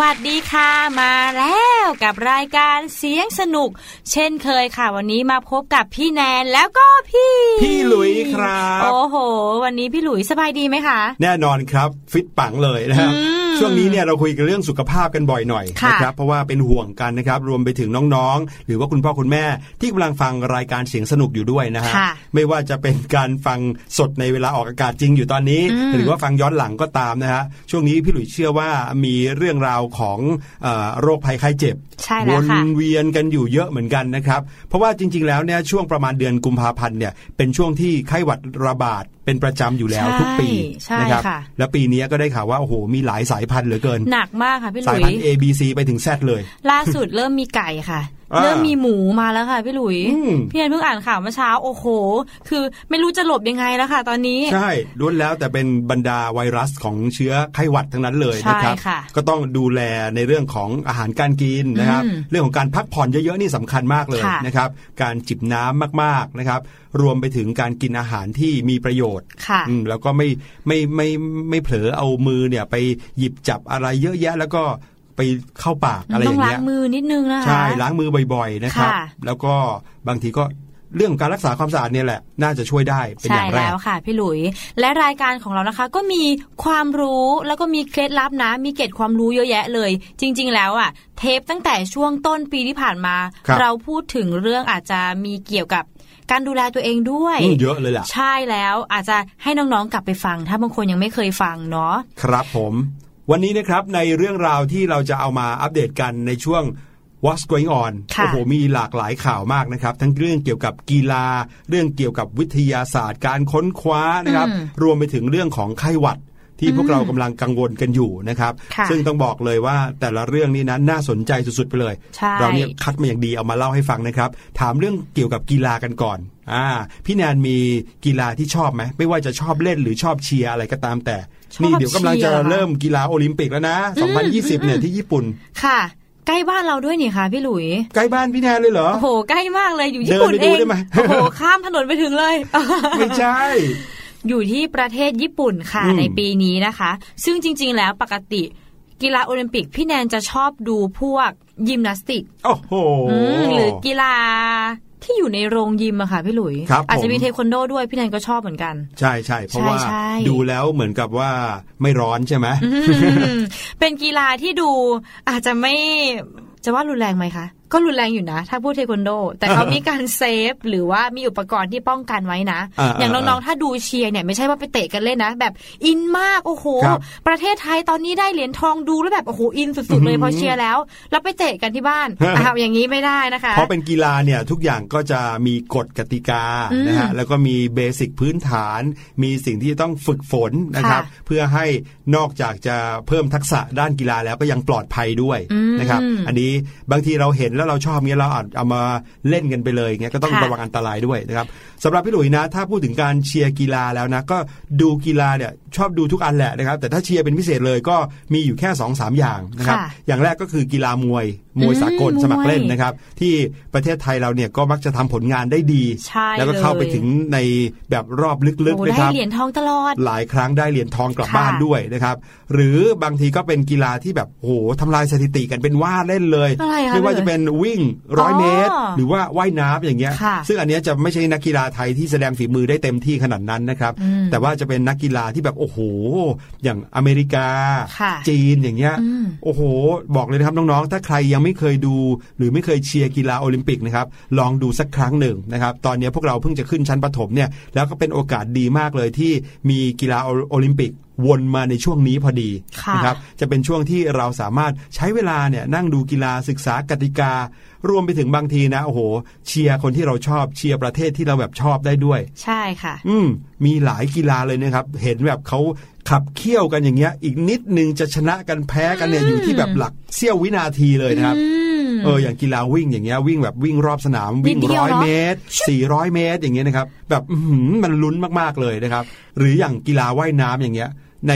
วัสดีค่ะ มาแล้วกับรายการเสียงสนุก เช่นเคยค่ะ วันนี้มาพบกับพี่แนนแล้วก็พี่ พี่หลุยครับ โอ้โห วันนี้พี่หลุยสบายดีไหมคะ แน่นอนครับ ฟิตปังเลยนะครับอืม ช่วงนี้เนี่ยเราคุยกันเรื่องสุขภาพกันบ่อยหน่อยค่ะนะครับเพราะว่าเป็นห่วงกันนะครับรวมไปถึงน้องๆ หรือว่าคุณพ่อคุณแม่ที่กำลังฟังรายการเสียงสนุกอยู่ด้วยนะฮะค่ะไม่ว่าจะเป็นการฟังสดในเวลาออกอากาศจริงอยู่ตอนนี้อืมหรือว่าฟังย้อนหลังก็ตามนะฮะช่วงนี้พี่หลุยเชื่อว่ามีเรื่องราวของเออโรคภัยไข้เจ็บใช่วแล้วนค่ะเวียนกันอยู่เยอะเหมือนกันนะครับ เพราะว่าจริง ๆ แล้วเนี่ยช่วงประมาณเดือนกุมภาพันธ์เนี่ยเป็นช่วงที่ไข้หวัดระบาดเป็นประจำอยู่แล้วใช่ทุกปีใช่นะครับค่ะแล้วปีนี้ก็ได้ข่าวว่าโอ้โหมีหลายสายพันธุ์เหลือเกิน หนักมากค่ะพี่หสาลุยยพันธุ์ A B C ไปถึง Z เลย ล่าสุดเริ่มมีไก่ค่ะอ่า เริ่มมีหมูมาแล้วค่ะพี่หลุยอืมพี่แนนเพิ่งอ่านข่าวเมื่อเช้าโอ้โห คือไม่รู้จะหลบยังไงแล้วค่ะ ตอนนี้ ใช่ล้วนแล้วแต่เป็นบรรดาไวรัสของเชื้อไข้หวัดทั้งนั้นเลยนะครับใช่ค่ะก็ต้องดูแลในเรื่องของอาหารการกินนะครับอืมเรื่องของการพักผ่อนเยอะๆนี่สำคัญมากเลยค่ะนะครับ การจิบน้ำมากๆนะครับ รวมไปถึงการกินอาหารที่มีประโยชน์ค่ะอืมแล้วก็ไม่ไม่ไม่ไม่เผลอเอามือเนี่ยไปหยิบจับอะไรเยอะแยะแล้วก็ ไปเข้าปากอะไรอต้องย่างล้าเงี้งยมือนิดนึงนะคะใช่ล้างมือบ่อยๆนะครับค่ะแล้วก็บางทีก็เรื่องของการรักษาความสะอาดเนี่ยแหละ น่าจะช่วยได้เป็นอใช่ย่างแรแล้กวค่ะ พี่หลุย และรายการของเรานะคะ ก็มีความรู้แล้วก็มีเคล็ดลับนะ มีเกร็ดความรู้เยอะแยะเลย จริง ๆ แล้วอะ เทปตั้งแต่ช่วงต้นปีที่ผ่านมาครับเราพูดถึงเรื่องอาจจะมีเกี่ยวกับการดูแลตัวเองด้วยอืมเยอะเลยล่ะ ใช่แล้วอาจจะให้น้องๆกลับไปฟัง ถ้าบางคนยังไม่เคยฟังเนาะครับผม วันนี้นะครับในเรื่องราวที่เราจะเอามาอัปเดตกันในช่วง What's Going On ค่ะโอ้โหมีหลากหลายข่าวมากนะครับ ทั้งเรื่องเกี่ยวกับกีฬา เรื่องเกี่ยวกับวิทยาศาสตร์ การค้นคว้านะครับอืมรวมไปถึงเรื่องของไข้หวัดที่พวกเรากำลังกังวลกันอยู่นะครับค่ะซึ่งต้องบอกเลยว่าแต่ละเรื่องนี้นะน่าสนใจสุดๆไปเลยใช่เราเนี่ยคัดมาอย่างดีเอามาเล่าให้ฟังนะครับ ถามเรื่องเกี่ยวกับกีฬากันก่อนอ่าพี่แนนมีกีฬาที่ชอบไหมไม่ว่าจะชอบเล่นหรือชอบเชียร์อะไรก็ตามแต่ชอบ นี่เดี๋ยวกำลังจะเชียร์เหรอคะเริ่มกีฬาโอลิมปิกแล้วนะ 2020 เนี่ยที่ญี่ปุ่น ค่ะ ใกล้บ้านเราด้วยนี่ค่ะพี่หลุย ใกล้บ้านพี่แนนเลยเหรอ โอ้โห ใกล้มากเลยอยู่ญี่ปุ่นเดินไปเอดูงได้ไหมโอ้โห ข้ามถนนไปถึงเลย ไม่ใช่อยู่ที่ประเทศญี่ปุ่นค่ะอืมในปีนี้นะคะ ซึ่งจริง ๆ แล้วปกติกีฬาโอลิมปิกพี่แนนจะชอบดูพวกยิมนาสติก โอ้โหอืมหรือกีฬา ที่อยู่ในโรงยิมอะค่ะพี่หลุยครับอาจจะผมมีเทควันโดด้วยพี่แนนก็ชอบเหมือนกัน ใช่ใช่เพราะว่าใช่ใช่ดูแล้วเหมือนกับว่าไม่ร้อนใช่ไหมอืมเป็นกีฬาที่ดูอาจจะไม่จะว่ารุนแรงไหมคะก็รุนแรงอยู่นะ ถ้าพูดเทควันโด แต่เขามีการเซฟหรือว่ามีอุปกรณ์ที่ป้องกันไว้นะอ่าอย่างน้องอ่าๆถ้าดูเชียร์เนี่ย ไม่ใช่ว่าไปเตะกันเล่นนะ แบบอินมากโอ้โหครับประเทศไทยตอนนี้ได้เหรียญทองดูแล้วแบบโอ้โหอินสุดๆเลยอืมพอเชียร์แล้ว แล้วไปเตะกันที่บ้านฮะอ้าวอย่างนี้ไม่ได้นะคะ เพราะเป็นกีฬาเนี่ยทุกอย่างก็จะมีกฎกติกาอืมนะฮะแล้วก็มีเบสิกพื้นฐาน มีสิ่งที่ต้องฝึกฝนนะครับค่ะเพื่อให้นอกจากจะเพิ่มทักษะด้านกีฬาแล้วก็ยังปลอดภัยด้วยอืมนะครับ อันนี้บางทีเราเห็นแล้วเราชอบเงี้ยเราอาจเอามาเล่นกันไปเลยเงี้ยก็ต้องค่ะระวังอันตรายด้วยนะครับสำหรับพี่หลุยนะ ถ้าพูดถึงการเชียร์กีฬาแล้วนะ ก็ดูกีฬาเนี่ยชอบดูทุกอันแหละนะครับ แต่ถ้าเชียร์เป็นพิเศษเลยก็มีอยู่แค่2อสามอย่างนะครับค่ะอย่างแรกก็คือกีฬามวยมวยสากลอืมสมัครเล่นมวยนะครับ ที่ประเทศไทยเราเนี่ยก็มักจะทำผลงานได้ดีใช่แล้วก็เข้าไปเลยถึงในแบบรอบลึกโอ้ๆนะได้ครับเหรียญทองตลอด หลายครั้งได้เหรียญทองกลับค่ะบ้านด้วยนะครับ หรือบางทีก็เป็นกีฬาที่แบบโอ้โหทำลายสถิติกันเป็นว่าเล่นเลยอะไรคะไม่ว่าจะเป็นวิ่งร้อยอ๋อเมตร หรือว่าว่ายน้ำอย่างเงี้ยค่ะซึ่งอันเนี้ยจะไม่ใช่นักกีฬาไทยที่แสดงฝีมือได้เต็มที่ขนาดนั้นนะครับอืมแต่ว่าจะเป็นนักกีฬาที่แบบโอ้โห อย่างอเมริกาค่ะจีนอย่างเงี้ยอืมโอ้โห บอกเลยนะครับน้องๆ ถ้าใครยังไม่เคยดู หรือไม่เคยเชียร์กีฬาโอลิมปิกนะครับลองดูสักครั้งหนึ่งนะครับ ตอนนี้พวกเราเพิ่งจะขึ้นชั้นประถมเนี่ยแล้วก็เป็นโอกาสดีมากเลยที่มีกีฬาโอลิมปิก วนมาในช่วงนี้พอดีค่ะนะครับจะเป็นช่วงที่เราสามารถใช้เวลาเนี่ยนั่งดูกีฬาศึกษากติกา รวมไปถึงบางทีนะโอ้โห เชียร์คนที่เราชอบเชียร์ประเทศที่เราแบบชอบได้ด้วย ใช่ค่ะ อืมมีหลายกีฬาเลยนะครับ เห็นแบบเขาขับเคี่ยวกันอย่างเงี้ย อีกนิดนึงจะชนะกันแพ้กันเนี่ยอยู่ที่แบบหลักเสี้ยววินาทีเลยนะครับอืมเอออย่างกีฬาวิ่งอย่างเงี้ยวิ่งแบบวิ่งรอบสนามนิวิ่ดงเดียวร้อยเนอะเมตร400 เมตร อย่างเงี้ยนะครับแบบอื้อหือมันลุ้นมากๆเลยนะครับ หรืออย่างกีฬาว่ายน้ำอย่างเงี้ย ใน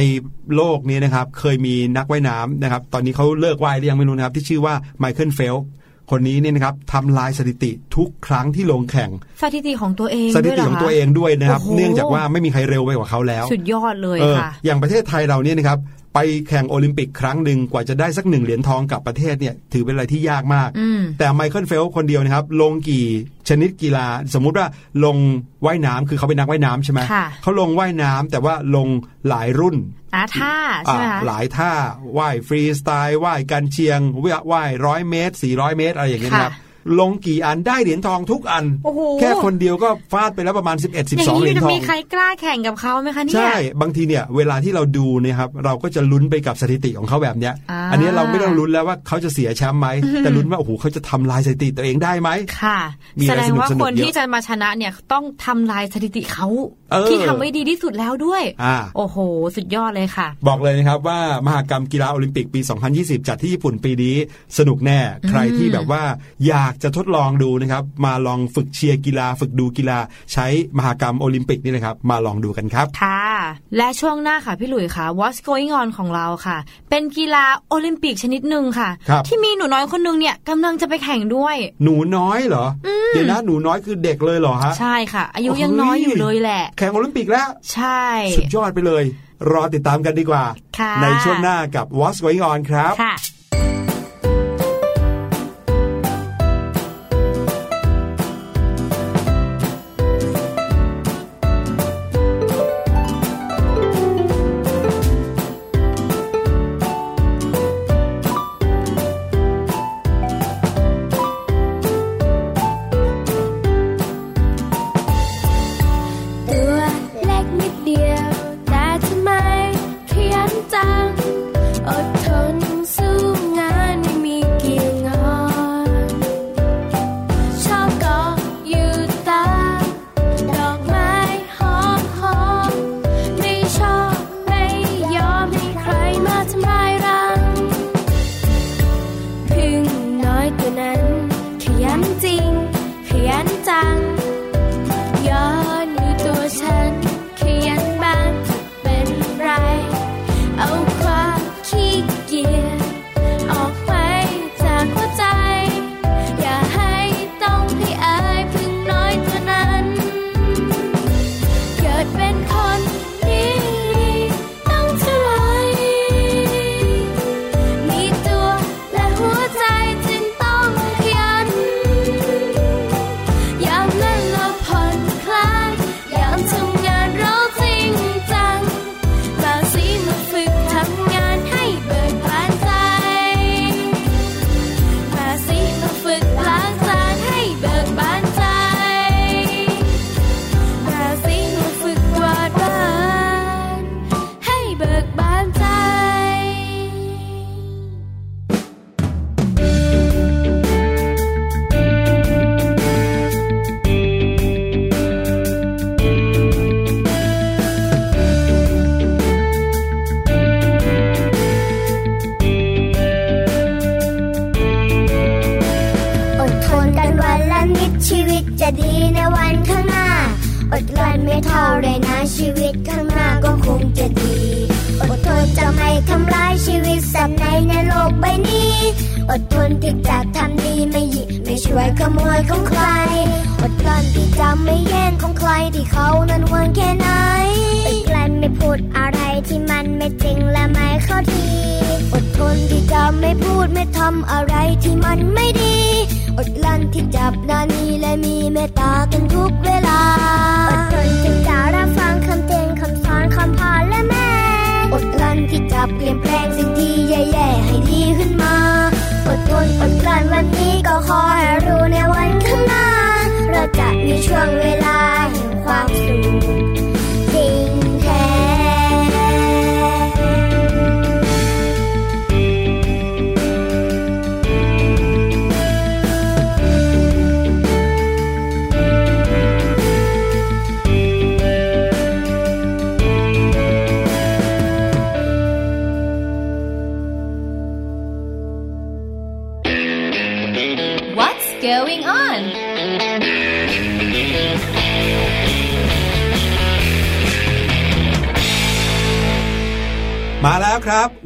โลกนี้นะครับ เคยมีนักว่ายน้ำนะครับ ตอนนี้เขาเลิกว่ายหรือยังไม่รู้นะครับ ที่ชื่อว่าไมเคิลเฟลคนนี้เนี่ยนะครับทำลายสถิติทุกครั้งที่ลงแข่ง สถิติของตัวเองสถิด้วยติหรของคะตัวเองด้วยนะครับโอ้โหเนื่องจากว่าไม่มีใครเร็วไปกว่าเขาแล้ว สุดยอดเลยเออค่ะ อย่างประเทศไทยเราเนี่ยนะครับไปแข่งโอลิมปิกครั้งหนึ่งกว่าจะได้สักหนึ่งเหรียญทองกลับประเทศเนี่ยถือเป็นอะไรที่ยากมากอืมแต่ไมเคิลเฟลป์สคนเดียวนะครับ ลงกี่ชนิดกีฬา สมมุติว่าลงว่ายน้ำคือเขาเป็นนักว่ายน้ำใช่ไหมค่ะเขาลงว่ายน้ำแต่ว่าลงหลายรุ่นอาท่าใช่ไหมอ่าคะหลายท่าว่ายฟรีสไตล์ว่ายกรรเชียงว่ายร้อยเมตร400 เมตรอะไรอย่างเงี้ยนะครับ ลงกี่อันได้เหรียญทองทุกอันโอ้โหแค่คนเดียวก็ฟาดไปแล้วประมาณ 11 12 เหรียญทอง อย่าง12เหรีนี้จะมีใครกล้าแข่งกับเขาไหมคะเนี่ยใช่บางทีเนี่ยเวลาที่เราดูเนะครับเราก็จะลุ้นไปกับสถิติของเขาแบบเนี้ยอ่าอันนี้เราไม่ต้องลุ้นแล้วว่าเขาจะเสียแชมป์ไหมแต่ลุ้นว่าโอ้โหเขาจะทำลายสถิติตัวเองได้ไหมค่ะมีแสอะไรดงว่าสนุกๆคนเยอะที่จะมาชนะเนี่ยต้องทำลายสถิติเขาเออที่ทำไว้ดีที่สุดแล้วด้วยอ่าโอ้โห สุดยอดเลยค่ะ บอกเลยนะครับว่ามหากรรมกีฬาโอลิมปิกปี 2020 จัดที่ญี่ปุ่นปีนี้สนุกแน่ใครที่แบบว่าอยากจะทดลองดูนะครับ มาลองฝึกเชียร์กีฬา ฝึกดูกีฬา ใช้มหากรรมโอลิมปิกนี่นะครับ มาลองดูกันครับ ค่ะ และช่วงหน้าค่ะพี่หลุยค่ะ What's Going On ของเราค่ะ เป็นกีฬาโอลิมปิกชนิดหนึ่งค่ะครับที่มีหนูน้อยคนหนึงเนี่ยกำลังจะไปแข่งด้วย หนูน้อยเหรออเดี๋ยวนะหนูน้อยคือเด็กเลยเหรอฮะใช่ค่ะ อายุยังน้อยอยู่เลยแหละ แข่งโอลิมปิกแล้ว ใช่ สุดยอดไปเลย รอติดตามกันดีกว่าค่ะในช่วงหน้ากับ What's Going On ครับ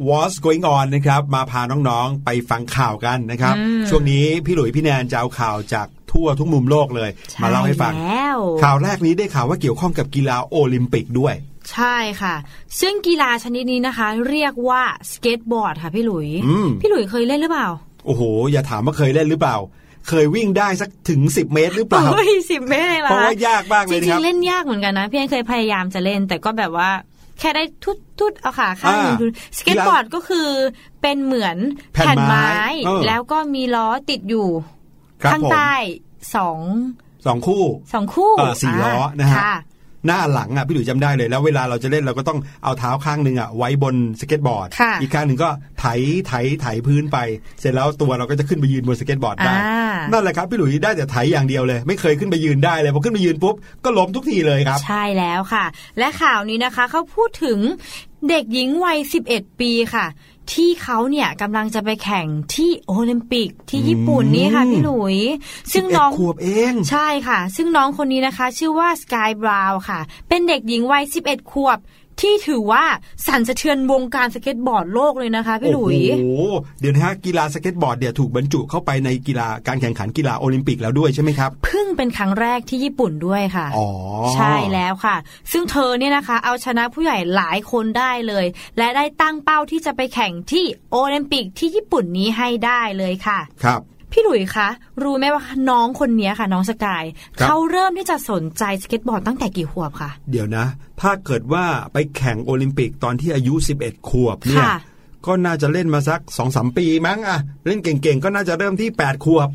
What's Going On นะครับ มาพาน้องๆไปฟังข่าวกันนะครับ ช่วงนี้พี่หลุยพี่แนนจะเอาข่าวจากทั่วทุกมุมโลกเลย มาเล่าให้ฟังแล้วข่าวแรกนี้ได้ข่าวว่าเกี่ยวข้องกับกีฬาโอลิมปิกด้วยใช่ค่ะ ซึ่งกีฬาชนิดนี้นะคะ เรียกว่าสเก็ตบอร์ดค่ะพี่หลุยอืมพี่หลุยเคยเล่นหรือเปล่า โอ้โห อย่าถามว่าเคยเล่นหรือเปล่า เคยวิ่งได้สักถึง 10 เมตรหรือเปล่าเฮ้ยสิบเมตรเลยเหรอ เพราะว่ายากมากเลยนะริครับ จริงๆเล่นยากเหมือนกันนะพี่แอนเคยพยายามจะเล่น แต่ก็แบบว่า แค่ได้ทุดทุดเอาขาข้างหนึ่งอ่าทุดสเก็ตบอร์ดก็คือเป็นเหมือนแผ่นไม้เออแล้วก็มีล้อติดอยู่ครับข้างผมใต้สองสองคู่สองคู่เออสี่ล้อนะฮะค่ะ หน้าหลังอะพี่หลุยจำได้เลย แล้วเวลาเราจะเล่นเราก็ต้องเอาเท้าข้างหนึ่งอะไว้บนสเก็ตบอร์ดค่ะอีกข้างหนึ่งก็ไถไถไถพื้นไป เสร็จแล้วตัวเราก็จะขึ้นไปยืนบนสเก็ตบอร์ดได้อ่านั่นแหละครับพี่หลุยได้แต่ไถอย่างเดียวเลย ไม่เคยขึ้นไปยืนได้เลยพอขึ้นไปยืนปุ๊บก็ล้มทุกทีเลยครับ ใช่แล้วค่ะ และข่าวนี้นะคะเขาพูดถึงเด็กหญิงวัย 11 ปีค่ะ ที่เขาเนี่ยกำลังจะไปแข่งที่โอลิมปิกที่ญี่ปุ่นนี่ค่ะอืมพี่หลุย ซึ่ง11น้องขวบเองใช่ค่ะ ซึ่งน้องคนนี้นะคะ ชื่อว่าสกายบราวน์ค่ะ เป็นเด็กหญิงวัย11 ขวบ ที่ถือว่าสั่นสะเทือนวงการสเก็ตบอร์ดโลกเลยนะคะพี่หลุยโอ้โหเดี๋ยวนะฮะกีฬาสเก็ตบอร์ดเนี่ยถูกบรรจุเข้าไปในกีฬาการแข่งขันกีฬาโอลิมปิกแล้วด้วยใช่ไหมครับเพเพิ่งเป็นครั้งแรกที่ญี่ปุ่นด้วยค่ะอ๋อใช่แล้วค่ะ ซึ่งเธอเนี่ยนะคะ เอาชนะผู้ใหญ่หลายคนได้เลย และได้ตั้งเป้าที่จะไปแข่งที่โอลิมปิกที่ญี่ปุ่นนี้ให้ได้เลยค่ะ ครับ พี่หลุยคะรู้ไหมว่าน้องคนนี้ค่ะน้องสกายครับเขาเริ่มที่จะสนใจสเก็ตบอร์ดตั้งแต่กี่ขวบค่ะเดี๋ยวนะ ถ้าเกิดว่าไปแข่งโอลิมปิกตอนที่อายุ 11 ขวบเนี่ยค่ะก็น่าจะเล่นมาสักสัก 2 ปีมั้งอะเล่นเก่งๆ ก็น่าจะเริ่มที่ 8 ขวบ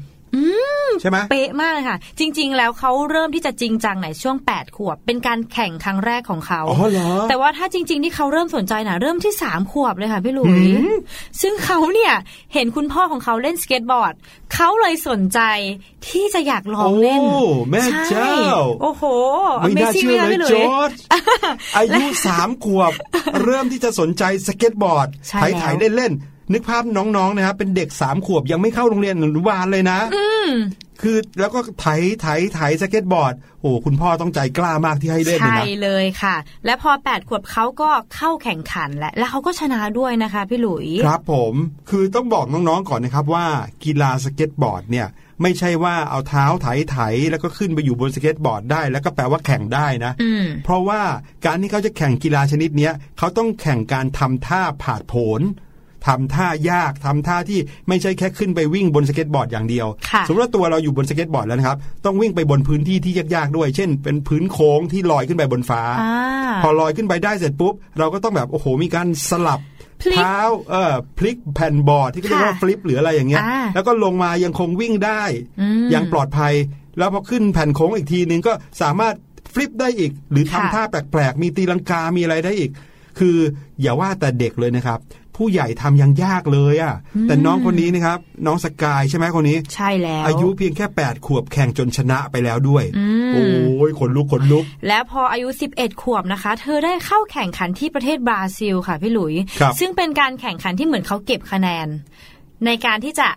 ใช่ไหมเป๊ะมากเลยค่ะ จริง ๆ แล้วเขาเริ่มที่จะจริงจังในช่วง 8 ขวบ เป็นการแข่งครั้งแรกของเขาอ๋อเหรอแต่ว่าถ้าจริง ๆ ที่เขาเริ่มสนใจนะเริ่มที่ 3 ขวบเลยค่ะพี่หลุยหืมซึ่งเขาเนี่ยเห็นคุณพ่อของเขาเล่นสเก็ตบอร์ดเขาเลยสนใจที่จะอยากลองเล่นโอ้แม่ใช่เจ้าโอ้โหไม่น่า Amazing เชื่อไหมเลยคะพี่หลุจยอร์ดอายุสามขวบ เริ่มที่จะสนใจสเก็ตบอร์ดใช่ไถแล้วไถเล่นเล่นๆนึกภาพน้องๆนะครับเป็นเด็กสามขวบยังไม่เข้าโรงเรียนอนุบาลเลยนะ คือแล้วก็ไถไถไถสเก็ตบอร์ดโอ้คุณพ่อต้องใจกล้ามากที่ให้เล่นเลยใช่นะเลยค่ะ และพอ 8 ขวบเขาก็เข้าแข่งขันแหละแล้วเขาก็ชนะด้วยนะคะพี่หลุย ครับผมคือต้องบอกน้องๆก่อนนะครับว่ากีฬาสเก็ตบอร์ดเนี่ยไม่ใช่ว่าเอาเท้าไถไถแล้วก็ขึ้นไปอยู่บนสเก็ตบอร์ดได้ แล้วก็แปลว่าแข่งได้นะอืมเพราะว่าการที่เขาจะแข่งกีฬาชนิดเนี้ยเขาต้องแข่งการทำท่าผาดโผน ทำท่ายากทำท่าที่ไม่ใช่แค่ขึ้นไปวิ่งบนสเก็ตบอร์ดอย่างเดียวค่ะสมมติว่าตัวเราอยู่บนสเก็ตบอร์ดแล้วนะครับ ต้องวิ่งไปบนพื้นที่ที่ยากๆด้วย เช่น เป็นพื้นโค้งที่ลอยขึ้นไปบนฟ้าอ่าพอลอยขึ้นไปได้เสร็จปุ๊บ เราก็ต้องแบบโอ้โหมีการสลับพลิกเท้าเออพลิกแผ่นบอร์ดที่เขาเรียกว่าค่ะ flip หรืออะไรอย่างเงี้ยอ่าแล้วก็ลงมายังคงวิ่งได้อืมอย่างปลอดภัย แล้วพอขึ้นแผ่นโค้งอีกทีนึงก็สามารถฟลิปได้อีก หรือทำค่ะท่าแปลกๆมีตีลังกามีอะไรได้อีก คืออย่าว่าแต่เด็กเลยนะครับ ผู้ใหญ่ทำยังยากเลยอะ่ะ แต่น้องคนนี้นะครับ น้องสกายใช่ไหมคนนี้ ใช่แล้ว อายุเพียงแค่ 8 ขวบแข่งจนชนะไปแล้วด้วยอืมโอ้ยขนลุกขนลุก แล้วพออายุ 11 ขวบนะคะ เธอได้เข้าแข่งขันที่ประเทศบราซิลค่ะพี่หลุยครับซึ่งเป็นการแข่งขันที่เหมือนเขาเก็บคะแนน ในการที่จะ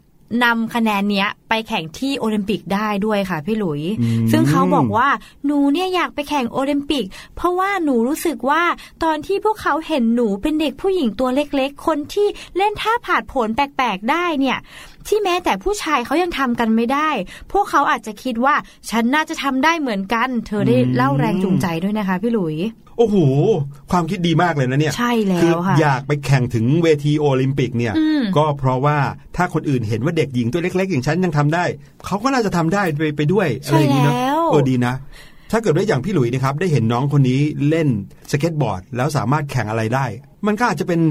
นำคะแนนเนี้ยไปแข่งที่โอลิมปิกได้ด้วยค่ะพี่หลุยอืมซึ่งเขาบอกว่าหนูเนี่ยอยากไปแข่งโอลิมปิก เพราะว่าหนูรู้สึกว่าตอนที่พวกเขาเห็นหนูเป็นเด็กผู้หญิงตัวเล็กๆ คนที่เล่นท่าผาดโผนแปลกๆได้เนี่ยที่แม้แต่ผู้ชายเขายังทำกันไม่ได้ พวกเขาอาจจะคิดว่าฉันน่าจะทำได้เหมือนกัน เธอได้เล่าแรงจูงใจด้วยนะคะพี่หลุย โอ้โห ความคิดดีมากเลยนะเนี่ย ใช่แล้วคือค่ะ อยากไปแข่งถึงเวทีโอลิมปิกเนี่ยอืมก็เพราะว่าถ้าคนอื่นเห็นว่าเด็กหญิงตัวเล็ก ๆ อย่างฉันยังทำได้ เขาก็น่าจะทำได้ไปไปด้วยอะไรอย่างนี้เนอะใช่แล้วเออดีนะ ถ้าเกิดว่าอย่างพี่หลุยนะครับ ได้เห็นน้องคนนี้เล่นสเก็ตบอร์ด แล้วสามารถแข่งอะไรได้ มันก็อาจจะเป็น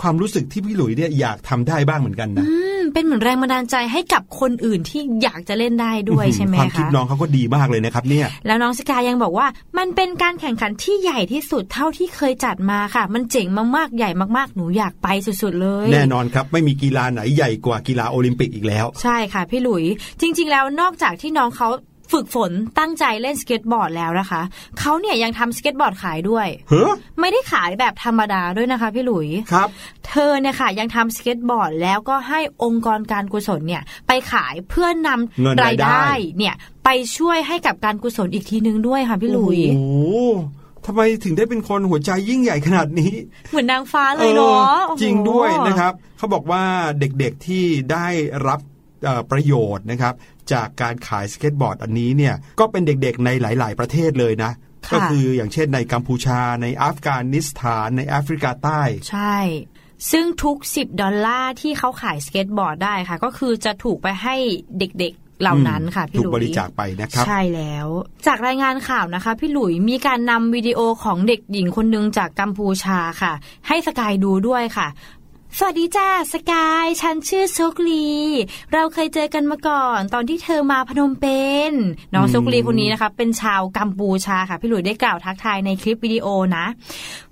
ความรู้สึกที่พี่หลุยเนี่ยอยากทำได้บ้างเหมือนกันนะอืม เป็นเหมือนแรงบันดาลใจให้กับคนอื่นที่อยากจะเล่นได้ด้วยใช่ไหมความคิดคะน้องเขาก็ดีมากเลยนะครับเนี่ยแล้วน้องสกายยังบอกว่า มันเป็นการแข่งขันที่ใหญ่ที่สุดเท่าที่เคยจัดมาค่ะ มันเจ๋งมากๆใหญ่มากๆหนูอยากไปสุดๆเลย แน่นอนครับไม่มีกีฬาไหนใหญ่กว่ากีฬาโอลิมปิกอีกแล้ว ใช่ค่ะพี่หลุย จริง ๆ แล้วนอกจากที่น้องเขา ฝึกฝนตั้งใจเล่นสเก็ตบอร์ดแล้วนะคะ เขาเนี่ยยังทำสเก็ตบอร์ดขายด้วยเฮ้อไม่ได้ขายแบบธรรมดาด้วยนะคะพี่หลุยครับ เธอเนี่ยค่ะยังทำสเก็ตบอร์ดแล้วก็ให้องค์กรการกุศลเนี่ยไปขายเพื่อนำเงินรายได้เนี่ยไปช่วยให้กับการกุศลอีกทีนึงด้วยค่ะพี่หลุยโอ้โโอ้โหทำไมถึงได้เป็นคนหัวใจยิ่งใหญ่ขนาดนี้ เหมือนนางฟ้าเลยเนาะ อ๋อโอ้โหจริงด้วยนะครับ เขาบอกว่าเด็กๆที่ได้รับเอ่อ ประโยชน์นะครับ จากการขายสเก็ตบอร์ดอันนี้เนี่ยก็เป็นเด็กๆในหลาย ๆ ประเทศเลยนะค่ะก็คืออย่างเช่นในกัมพูชาในอัฟกานิสถานในแอฟริกาใต้ ใช่ ซึ่งทุก 10 ดอลลาร์ที่เขาขายสเก็ตบอร์ดได้ค่ะ ก็คือจะถูกบริจาคไปให้เด็กๆเหล่านั้นค่ะพี่หถูกบริจาคไปนะครับ ใช่แล้ว จากรายงานข่าวนะคะ พี่หลุยมีการนำวิดีโอของเด็กหญิงคนหนึ่งจากกัมพูชาค่ะ ให้สกายดูด้วยค่ะ สวัสดีจ้าสกาย ฉันชื่อซุกลี เราเคยเจอกันมาก่อน ตอนที่เธอมาพนมเปญน้องอืมซุกลีคนนี้นะคะเป็นชาวกัมพูชาค่ะ พี่หลุยได้กล่าวทักทายในคลิปวิดีโอนะ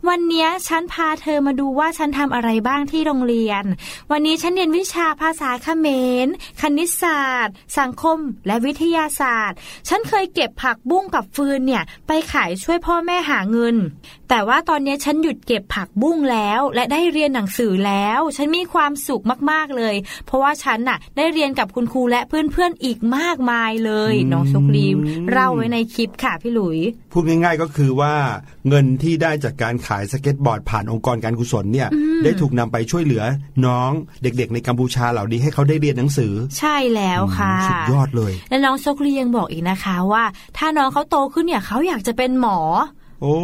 วันเนี้ยฉันพาเธอมาดูว่าฉันทำอะไรบ้างที่โรงเรียน วันนี้ฉันเรียนวิชาภาษาเขมร คณิตศาสตร์ สังคม และวิทยาศาสตร์ ฉันเคยเก็บผักบุ้งกับฟืนเนี่ยไปขายช่วยพ่อแม่หาเงิน แต่ว่าตอนเนี้ยฉันหยุดเก็บผักบุ้งแล้ว และได้เรียนหนังสือแล้ว ฉันมีความสุขมากๆเลย เพราะว่าฉันน่ะได้เรียนกับคุณครูและเพื่อนๆอีกมากมายเลยน้องซุกลีมเล่าไว้ในคลิปค่ะพี่หลุย พูดง่ายๆก็คือว่าเงินที่ได้จากการขายสเก็ตบอร์ดผ่านองค์กรการกุศลเนี่ยได้ถูกนำไปช่วยเหลือน้องเด็กๆ ในกัมพูชาเหล่านี้ให้เขาได้เรียนหนังสือ ใช่แล้วค่ะสุดยอดเลย และน้องโซกลียังบอกอีกนะคะว่า ถ้าน้องเขาโตขึ้นเนี่ยเขาอยากจะเป็นหมอโอ้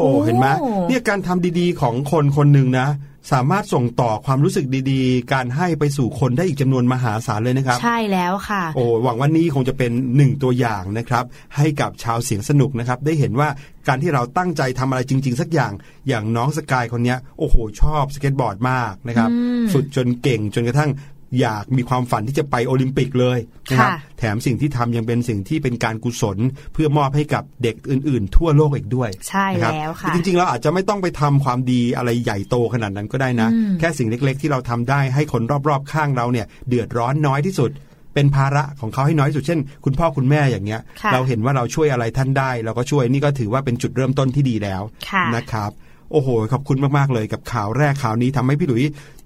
โอ้เห็นไหมเนี่ยการทำดีๆของคนคนหนึ่งนะ สามารถส่งต่อความรู้สึกดีๆ การให้ไปสู่คนได้อีกจำนวนมหาศาลเลยนะครับ ใช่แล้วค่ะ โอ้หวังว่านี้คงจะเป็นหนึ่งตัวอย่างนะครับ ให้กับชาวเสียงสนุกนะครับ ได้เห็นว่าการที่เราตั้งใจทำอะไรจริง ๆ สักอย่างอย่างน้องสกายคนเนี้ยโอ้โหชอบสเก็ตบอร์ดมากนะครับอืมฝึกจนเก่งจนกระทั่ง อยากมีความฝันที่จะไปโอลิมปิกเลยนะครับค่ะแถมสิ่งที่ทำยังเป็นสิ่งที่เป็นการกุศล เพื่อมอบให้กับเด็กอื่น ๆ ทั่วโลกอีกด้วย ใช่นะครับแล้วค่ะจริง ๆ เราอาจจะไม่ต้องไปทำความดีอะไรใหญ่โตขนาดนั้นก็ได้นะอืมแค่สิ่งเล็ก ๆ ที่เราทำได้ให้คนรอบ ๆ ข้างเราเนี่ย เดือดร้อนน้อยที่สุดเป็นภาระของเขาให้น้อยที่สุดเช่น คุณพ่อคุณแม่อย่างเงี้ยค่ะเราเห็นว่าเราช่วยอะไรท่านได้เราก็ช่วยนี่ก็ถือว่าเป็นจุดเริ่มต้นที่ดีแล้วค่ะนะครับ โอ้โห ขอบคุณมาก ๆ เลยกับข่าวแรกข่าวนี้ทำให้พี่หลุย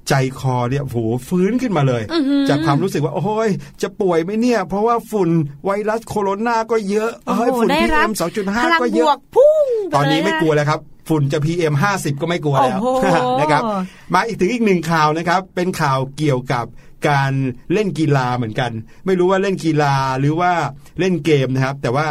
ใจคอเนี่ยโอ้โหฟื้นขึ้นมาเลยอื้อหือจากความรู้สึกว่า โอ้ยจะป่วยไหมเนี่ย เพราะว่าฝุ่นไวรัสโคโรนาก็เยอะโอ้โหเอ้ยฝุ่นได้พีรัเอ็บมสองจุดห้าพลังก็บเยอะวกพุ่งปตอนนี้ไม่เยะกลัวแล้วครับฝุ่นจะ PM 50 ก็ไม่กลัวแล้วโอ้โหนะครับมาอีกถึงอีกหนึ่งข่าวนะครับ เป็นข่าวเกี่ยวกับการเล่นกีฬาเหมือนกัน ไม่รู้ว่าเล่นกีฬาหรือว่าเล่นเกมนะครับ แต่ว่า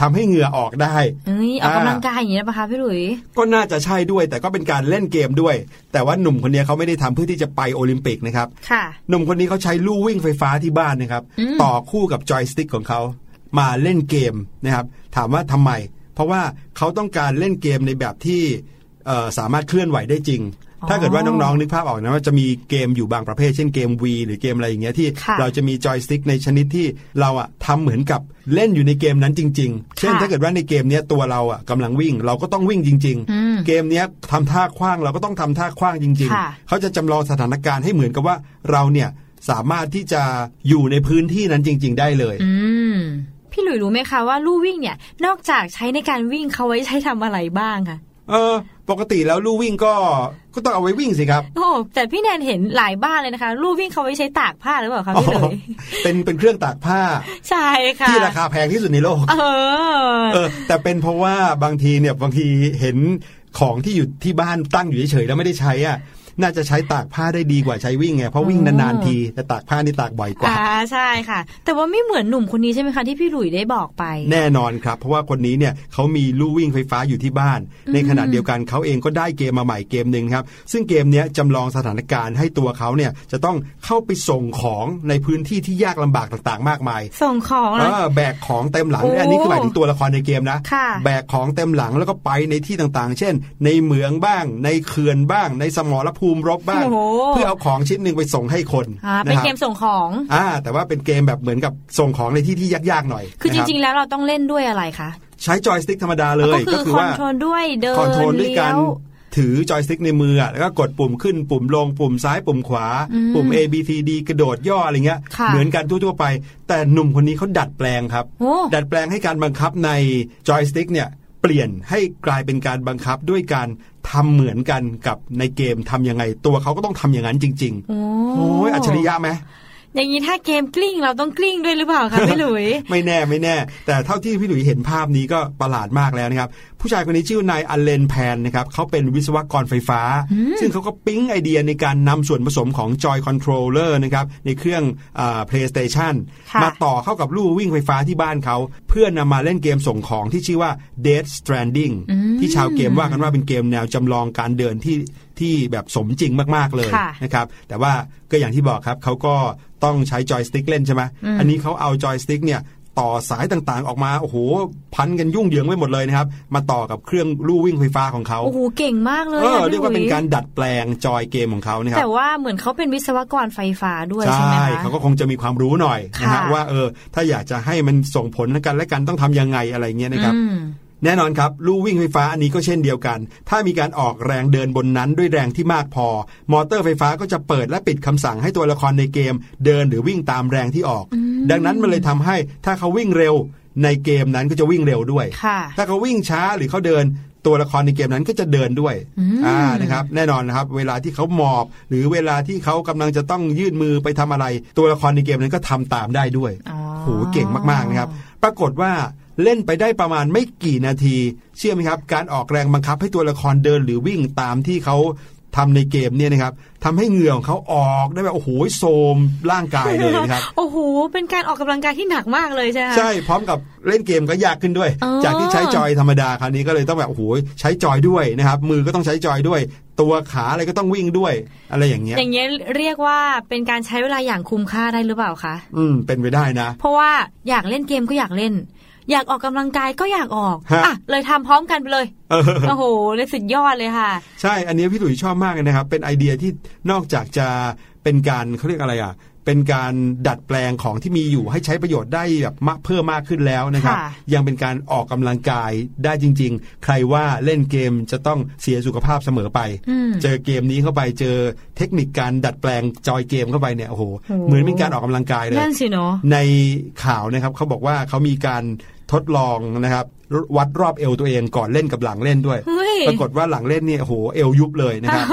ทำให้เหงื่อออกได้เอ้ยออกกำลังกายอย่างนี้นะปะคะพี่หลุย ก็น่าจะใช่ด้วย แต่ก็เป็นการเล่นเกมด้วย แต่ว่าหนุ่มคนนี้เขาไม่ได้ทำเพื่อที่จะไปโอลิมปิกนะครับค่ะหนุ่มคนนี้เขาใช้ลู่วิ่งไฟฟ้าที่บ้านนะครับอืมต่อคู่กับจอยสติ๊กของเขามาเล่นเกมนะครับ ถามว่าทำไม เพราะว่าเขาต้องการเล่นเกมในแบบที่เอ่อสามารถเคลื่อนไหวได้จริง ถ้าเกิดว่าน้องๆนึกภาพออกนะว่าจะมีเกมอยู่บางประเภท เช่นเกม V หรือเกมอะไรอย่างเงี้ยที่ค่ะเราจะมีจอยสติ๊กในชนิดที่เราอะทำเหมือนกับเล่นอยู่ในเกมนั้นจริง ๆ เช่นค่ะถ้าเกิดว่าในเกมเนี้ยตัวเราอะกำลังวิ่ง เราก็ต้องวิ่งจริงอืมๆเกมเนี้ยทำท่าคว้างเราก็ต้องทำท่าคว้างจริงค่ะๆเขาจะจำลองสถานการณ์ให้เหมือนกับว่าเราเนี่ยสามารถที่จะอยู่ในพื้นที่นั้นจริง ๆ ได้เลยอืมพี่หลุยรู้ไหมคะว่าลู่วิ่งเนี่ยนอกจากใช้ในการวิ่งเขาไว้ใช้ทำอะไรบ้างคะเออ ปกติแล้วลู่วิ่งก็ก็ต้องเอาไว้วิ่งสิครับโอ้แต่พี่แนนเห็นหลายบ้านเลยนะคะลู่วิ่งเขาไว้ใช้ตากผ้าหรือเปล่าคะพี่หลุยเป็นเป็นเครื่องตากผ้า ใช่ค่ะที่ราคาแพงที่สุดในโลก เออเออ แต่เป็นเพราะว่าบางทีเนี่ยบางทีเห็นของที่อยู่ที่บ้านตั้งอยู่เฉยๆแล้วไม่ได้ใช้อะ น่าจะใช้ตากผ้าได้ดีกว่าใช้วิ่งไงเพราะวิ่งนานๆทีแต่ตากผ้านี่ตากบ่อยกว่าอ่าใช่ค่ะ แต่ว่าไม่เหมือนหนุ่มคนนี้ใช่ไหมคะที่พี่หลุยได้บอกไป แน่นอนครับ เพราะว่าคนนี้เนี่ยเขามีลู่วิ่งไฟฟ้าอยู่ที่บ้าน ในขณะเดียวกันเขาเองก็ได้เกมมาใหม่เกมหนึ่งครับ ซึ่งเกมเนี้ยจำลองสถานการณ์ให้ตัวเขาเนี่ยจะต้องเข้าไปส่งของในพื้นที่ที่ยากลำบากต่างๆ มากมาย ส่งของเอเลยอแบกของเต็มหลังโอ้อันนี้คือหมายถึงตัวละครในเกมนะค่ะแบกของเต็มหลังแล้วก็ไปในที่ต่างๆ เช่น ในเหมืองบ้าง ในเขื่อนบ้าง ในสมรภูมิรบบ้างโอ้โหเพื่อเอาของชิ้นหนึ่งไปส่งให้คนอ่าเป็นนะครับเกมส่งของอ่าแต่ว่าเป็นเกมแบบเหมือนกับส่งของในที่ที่ยากๆหน่อย คือจนะบริงๆแล้วเราต้องเล่นด้วยอะไรคะใช้จอยสติ๊กธรรมดาเลย ก็คือคอนว่าโทรลด้วยเดิน control ด้วยการเลี้ยวถือจอยสติ๊กในมืออะแล้วก็กดปุ่มขึ้นปุ่มลง ปุ่มซ้ายปุ่มขวาอืมปุ่ม A B C D กระโดดย่ออะไรเงี้ยค่ะเหมือนกันทั่วๆไป แต่หนุ่มคนนี้เขาดัดแปลงครับโอ้ดัดแปลงให้การบังคับในจอยสติ๊กเนี่ยเปลี่ยนให้กลายเป็นการบังคับด้วยการ ทำเหมือนกันกับในเกมทำยังไง ตัวเขาก็ต้องทำอย่างนั้นจริงโอ้ๆโอ้ยอัจฉริยะไหมอย่างนี้ถ้าเกมกลิ้งเราต้องกลิ้งด้วยหรือเปล่าคะพี่หลุย ไม่แน่ไม่แน่ แต่เท่าที่พี่หลุยเห็นภาพนี้ก็ประหลาดมากแล้วนะครับผู้ชายคนนี้ชื่อนายอเลนแพนนะครับเขาเป็นวิศวกรไฟฟ้า ซึ่งเขาก็ปิ๊งไอเดียในการนำส่วนผสมของ Joy Controller นะครับในเครื่องอ่า PlayStation ค่ะมาต่อเข้ากับลู่วิ่งไฟฟ้าที่บ้านเขา เพื่อนำมาเล่นเกมส่งของที่ชื่อว่า Dead Stranding ที่ชาวเกมว่ากันว่าเป็นเกมแนวจำลองการเดินที่ที่แบบสมจริงมากๆเลยค่ะนะครับแต่ว่าก็อย่างที่บอกครับเขาก็ต้องใช้จอยสติ๊กเล่นใช่ไหมอันนี้เขาเอาจอยสติ๊กเนี่ย ต่อสายต่างๆ ออกมาโอ้โหพันกันยุ่งเหยิงไปหมดเลยนะครับมาต่อกับเครื่องลู่วิ่งไฟฟ้าของเขาโอ้โหเก่งมากเลยเอออะพี่เรียกว่าเป็นอุ๋การดัดแปลงจอยเกมของเขานะครับแต่ว่าเหมือนเขาเป็นวิศวกรไฟฟ้าด้วยใช่ไหมคะเขาก็คงจะมีความรู้หน่อยนะฮะค่ะว่าเออถ้าอยากจะให้มันส่งผลกันและกันต้องทำยังไงอะไรเงี้ยนะครับอืม แน่นอนครับลู่วิ่งไฟฟ้าอันนี้ก็เช่นเดียวกัน ถ้ามีการออกแรงเดินบนนั้นด้วยแรงที่มากพอ มอเตอร์ไฟฟ้าก็จะเปิดและปิดคำสั่งให้ตัวละครในเกม เดินหรือวิ่งตามแรงที่ออก ดังนั้นมันเลยทำให้ถ้าเขาวิ่งเร็วในเกมนั้นก็จะวิ่งเร็วด้วยค่ะถ้าเขาวิ่งช้าหรือเขาเดินตัวละครในเกมนั้นก็จะเดินด้วยอ่านะครับ แน่นอนนะครับ เวลาที่เขาหมอบ หรือเวลาที่เขากำลังจะต้องยื่นมือไปทำอะไร ตัวละครในเกมนั้นก็ทำตามได้ด้วยอ๋อโหเก่งมากๆนะครับ ปรากฏว่า เล่นไปได้ประมาณไม่กี่นาที เชื่อไหมครับ การออกแรงบังคับให้ตัวละครเดินหรือวิ่งตามที่เขาทำในเกมเนี่ยนะครับทำให้เหงื่อของเขาออกได้แบบโอ้โหโซมร่างกายเลยนะครับโอ้โหเป็นการออกกำลังกายที่หนักมากเลยใช่ไหมคะใช่พร้อมกับเล่นเกมก็ยากขึ้นด้วยอ๋อจากที่ใช้จอยธรรมดาคราวนี้ก็เลยต้องแบบโอ้โหใช้จอยด้วยนะครับมือก็ต้องใช้จอยด้วย ตัวขาอะไรก็ต้องวิ่งด้วย อะไรอย่างเงี้ยอย่างเงี้ยเรียกว่าเป็นการใช้เวลาอย่างคุ้มค่าได้หรือเปล่าคะอืมเป็นไปได้นะ เพราะว่าอยากเล่นเกมก็อยากเล่น อยากออกกำลังกายก็อยากออกฮะอะเลยทำพร้อมกันไปเลยเออโอ้โหเลยสุดยอดเลยค่ะ ใช่อันนี้พี่หลุยส์ชอบมากเลยนะครับ เป็นไอเดียที่นอกจากจะเป็นการเขาเรียกอะไรอะเป็นการดัดแปลงของที่มีอยู่ให้ใช้ประโยชน์ได้แบบมากเพิ่มมากขึ้นแล้วนะครับค่ะยังเป็นการออกกำลังกายได้จริง ๆ ใครว่าเล่นเกมจะต้องเสียสุขภาพเสมอไปอืมเจอเกมนี้เข้าไปเจอเทคนิคการดัดแปลงจอยเกมเข้าไปเนี่ยโอ้โหโอ้โหเหมือนเป็นการออกกำลังกายเลยนั่นสิเนาะในข่าวนะครับเขาบอกว่าเขามีการ ทดลองนะครับ วัดรอบเอวตัวเองก่อนเล่นกับหลังเล่นด้วยเฮ้ยปรากฏว่าหลังเล่นเนี่ยโอ้โหเอวยุบเลยนะครับ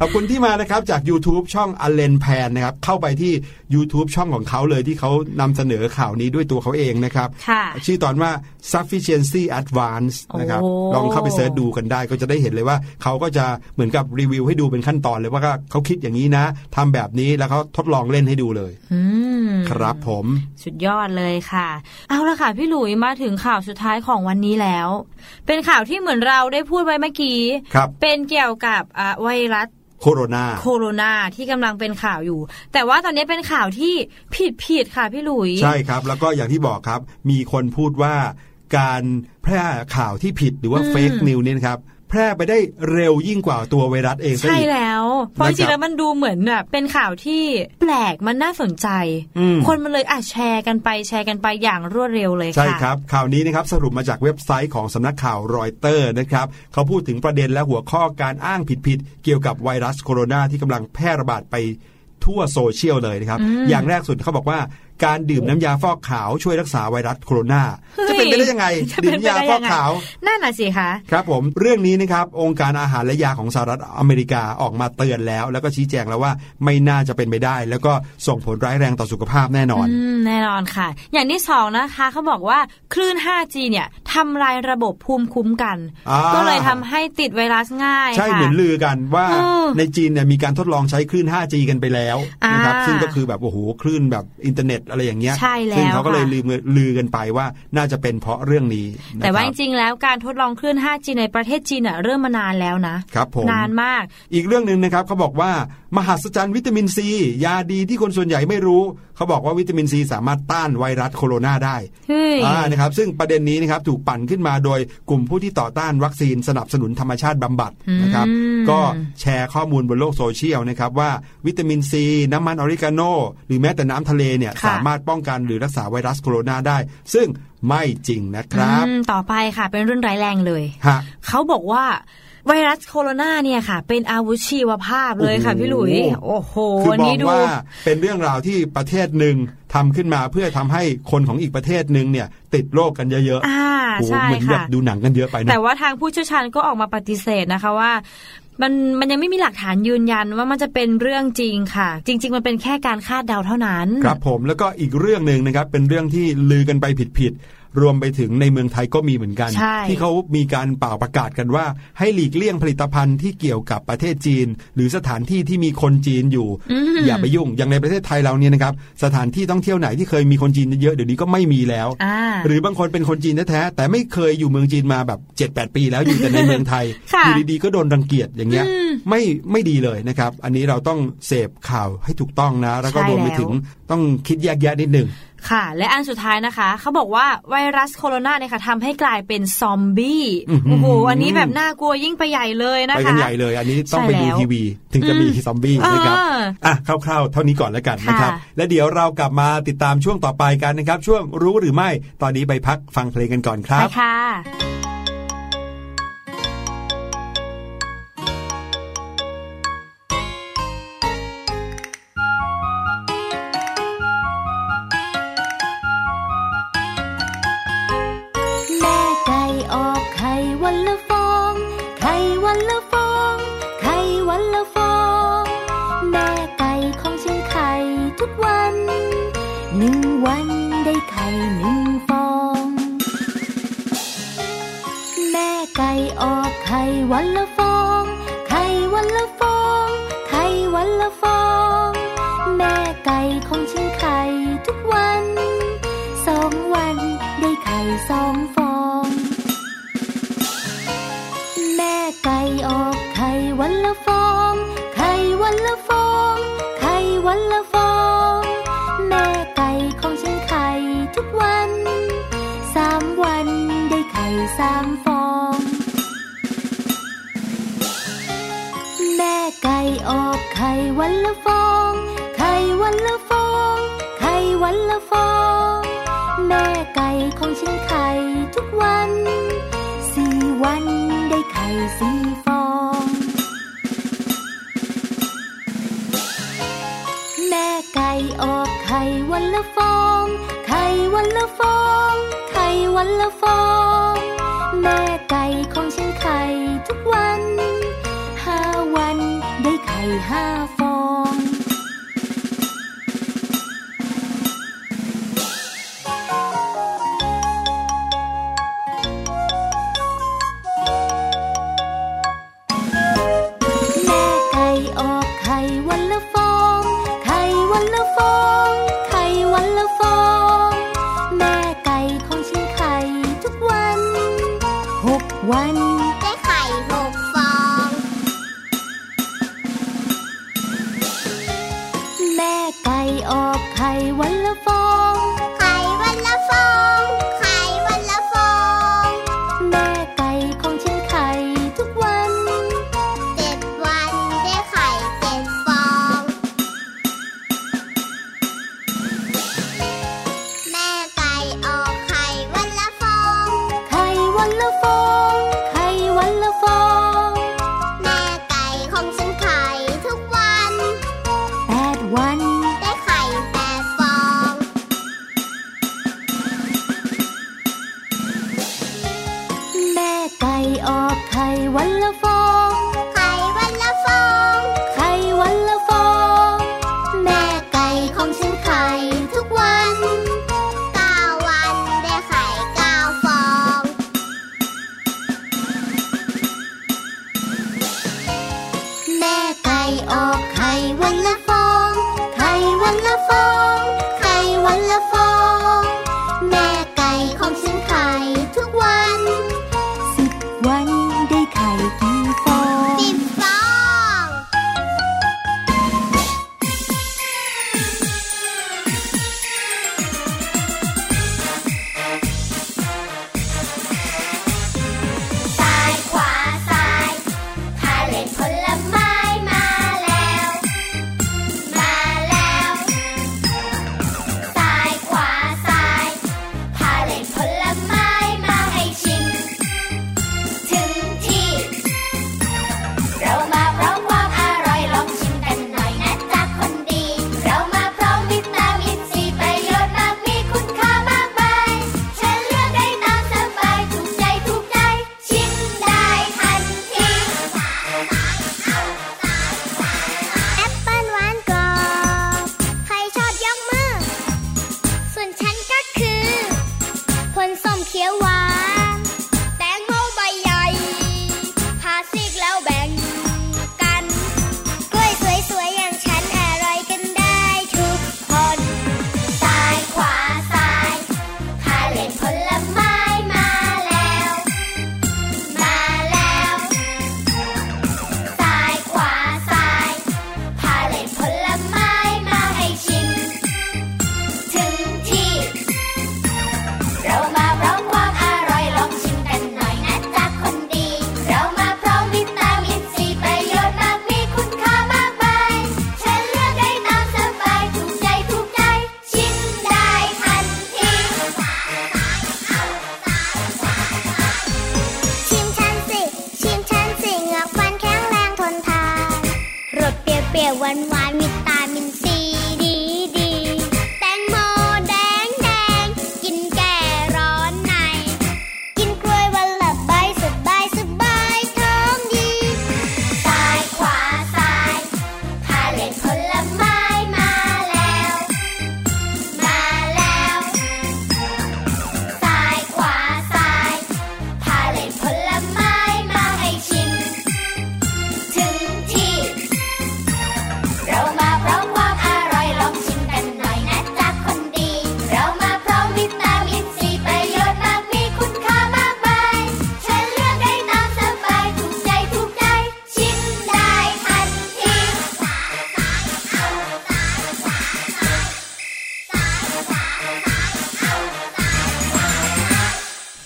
ขอบคุณที่มานะครับจาก YouTube ช่องอเลนแพนนะครับเข้าไปที่ YouTube ช่องของเขาเลยที่เขานำเสนอข่าวนี้ด้วยตัวเขาเองนะครับค่ะชื่อตอนว่า sufficiency advance นะครับโอ้ลองเข้าไปเสิร์ชดูกันได้ก็จะได้เห็นเลยว่า เขาก็จะเหมือนกับรีวิวให้ดูเป็นขั้นตอนเลยว่าเขาคิดอย่างนี้นะทำแบบนี้แล้วเขาทดลองเล่นให้ดูเลยอืมครับผม สุดยอดเลยค่ะ เอาละค่ะพี่หลุยมาถึงข่าวสุดท้ายของวันนี้แล้ว เป็นข่าวที่เหมือนเราได้พูดไว้เมื่อกี้ครับเป็นเกี่ยวกับอะไวรัสโคโรนาโคโรนาที่กำลังเป็นข่าวอยู่ แต่ว่าตอนนี้เป็นข่าวที่ผิดผิดๆค่ะพี่หลุย ใช่ครับ แล้วก็อย่างที่บอกครับ มีคนพูดว่าการแพร่ข่าวที่ผิดหรือว่าอืม fake news เนี่ยนะครับ แพร่ไปได้เร็วยิ่งกว่าตัวไวรัสเองซะใช่อีกแล้ว เพราะจริงๆแล้วนะครับมันดูเหมือนแบบเป็นข่าวที่แปลกมันน่าสนใจอืมคนมันเลยอะแชร์กันไปแชร์กันไปอย่างรวดเร็วเลยค่ะใช่ครับ ข่าวนี้นะครับสรุปมาจากเว็บไซต์ของสำนักข่าวรอยเตอร์นะครับเขาพูดถึงประเด็นและหัวข้อการอ้างผิดๆเกี่ยวกับไวรัสโคโรนาที่กำลังแพร่ระบาดไปทั่วโซเชียลเลยนะครับอืมอย่างแรกสุดเขาบอกว่า การดื่มน้ำยาฟอกขาวช่วยรักษาไวรัสโคโรนาเฮ้ยจะเป็นไปได้ยังไงจะเป็นดื่มไปยาได้ฟยัอกงไงขาวนั่นน่ะสิคะครับผมเรื่องนี้นะครับองค์การอาหารและยาของสหรัฐอเมริกาออกมาเตือนแล้ว แล้วก็ชี้แจงแล้วว่าไม่น่าจะเป็นไปได้ แล้วก็ส่งผลร้ายแรงต่อสุขภาพแน่นอนอืมแน่นอนค่ะ อย่างที่สองนะคะเขาบอกว่าคลื่น 5G เนี่ยทำลายระบบภูมิคุ้มกันอ่าก็เลยทำให้ติดไวรัสง่ายใช่ค่ะเหมือนลือกันว่าเออในจีนเนี่ยมีการทดลองใช้คลื่น 5G กันไปแล้วนะครับอ่าซึ่งก็คือแบบโอ้โหคลื่นแบบอินเทอร์เน็ตอะไรอย่างเงี้ยใช่แล้วซึ่งเขาก็เลยค่ะลือลือกันไปว่าน่าจะเป็นเพราะเรื่องนี้นะครับแต่ว่าจริงๆแล้วการทดลองคลื่น 5G ในประเทศจีนน่ะเริ่มมานานแล้วนะครับผมนานมาก อีกเรื่องหนึ่งนะครับเขาบอกว่ามหัศจรรย์วิตามินซียาดีที่คนส่วนใหญ่ไม่รู้ เขาบอกว่าวิตามินซีสามารถต้านไวรัสโคโรนาได้เฮ้ยอ่านะครับซึ่งประเด็นนี้นะครับถูกปั่นขึ้นมาโดยกลุ่มผู้ที่ต่อต้านวัคซีนสนับสนุนธรรมชาติบำบัดนะครับอืมก็แชร์ข้อมูลบนโลกโซเชียลนะครับว่าวิตามินซีน้ำมันออริกาโนหรือแม้แต่น้ำทะเลเนี่ยค่ะสามารถป้องกันหรือรักษาไวรัสโคโรนาได้ ซึ่งไม่จริงนะครับอืมต่อไปค่ะเป็นเรื่องร้ายแรงเลยฮะเขาบอกว่าไวรัสโคโรนาเนี่ยค่ะ เป็นอาวุธชีวภาพเลยค่ะโอ้โหพี่หลุย โอ้โหคือวันมอนี้งดูว่าเป็นเรื่องราวที่ประเทศหนึ่งทำขึ้นมาเพื่อทำให้คนของอีกประเทศหนึ่งเนี่ย ติดโรคกันเยอะอ่าๆโอ้โหใช่เหมือนแบบดูหนังค่ะกันเยอะไปนะแต่ว่าทางผู้เชี่ยวชาญก็ออกมาปฏิเสธนะคะว่า มันมันยังไม่มีหลักฐานยืนยันว่ามันจะเป็นเรื่องจริงค่ะ จริง ๆ มันเป็นแค่การคาดเดาเท่านั้น ครับผมแล้วก็อีกเรื่องหนึ่งนะครับเป็นเรื่องที่ลือกันไปผิดๆ รวมไปถึงในเมืองไทยก็มีเหมือนกันใช่ที่เขามีการเป่าประกาศกันว่า ให้หลีกเลี่ยงผลิตภัณฑ์ที่เกี่ยวกับประเทศจีน หรือสถานที่ที่มีคนจีนอยู่ อย่าไปยุ่ง อย่างในประเทศไทยเราเนี่ยนะครับสถานที่ท่องเที่ยวไหนที่เคยมีคนจีนเยอะๆเดี๋ยวนี้ก็ไม่มีแล้วอ่าหรือบางคนเป็นคนจีนแท้ๆแต่ไม่เคยอยู่เมืองจีนมาแบบ7-8ปีแล้วอยู่แต่ในเมืองไทยค่ะอยู่ดีๆก็โดนรังเกียจอย่างเงี้ยไม่ไม่ดีเลยนะครับ อันนี้เราต้องเสพข่าวให้ถูกต้องนะ แล้วก็ใช่รวมไปแล้วถึงต้องคิดแยกแยะนิดหนึ่ง ค่ะ และอันสุดท้ายนะคะ เขาบอกว่าไวรัสโคโรนาเนี่ยค่ะทำให้กลายเป็นซอมบี้อื้อหือโอ้โหอันนี้แบบน่ากลัวยิ่งไปใหญ่เลยนะคะไปกันใหญ่เลย อันนี้ต้องไปใช่ดูแล้วทีวี ถึงจะมีซอมบี้นะครับเอออะคร่าวๆ เท่านี้ก่อนแล้วกันนะครับค่ะและเดี๋ยวเรากลับมาติดตามช่วงต่อไปกันนะครับ ช่วงรู้หรือไม่ตอนนี้ไปพักฟังเพลงกันก่อนครัไปบค่ะ ไห